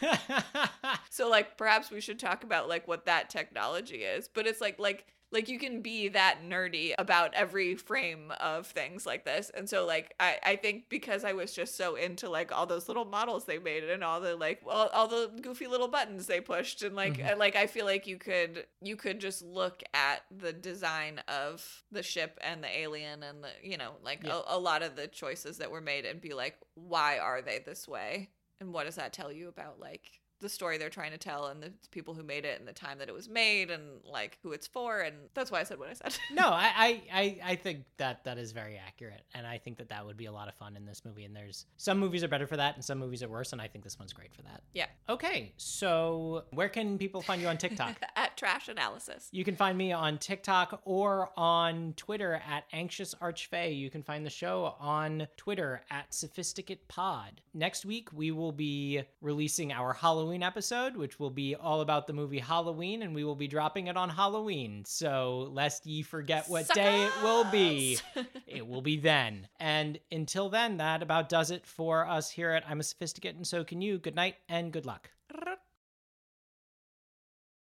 so like perhaps we should talk about like what that technology is but it's like like like you can be that nerdy about every frame of things like this and so like i i think because i was just so into like all those little models they made and all the like all, all the goofy little buttons they pushed and like Mhm. uh, like i feel like you could you could just look at the design of the ship and the alien and the you know like Yeah. a, a lot of the choices that were made and be like why are they this way and what does that tell you about like the story they're trying to tell and the people who made it and the time that it was made and like who it's for and that's why I said what I said. no, I, I, I, think that that is very accurate, and I think that that would be a lot of fun in this movie. And there's some movies are better for that, and some movies are worse, and I think this one's great for that. Yeah. Okay, so where can people find you on TikTok? At Trash Analysis. You can find me on TikTok or on Twitter at Anxious Archfey. You can find the show on Twitter at Sophisticate Pod. Next week, we will be releasing our Halloween episode, which will be all about the movie Halloween, and we will be dropping it on Halloween. So, lest ye forget what day it will be, it will be then. And until then, that about does it for us here at I'm a Sophisticate, and so can you. Good night and good luck.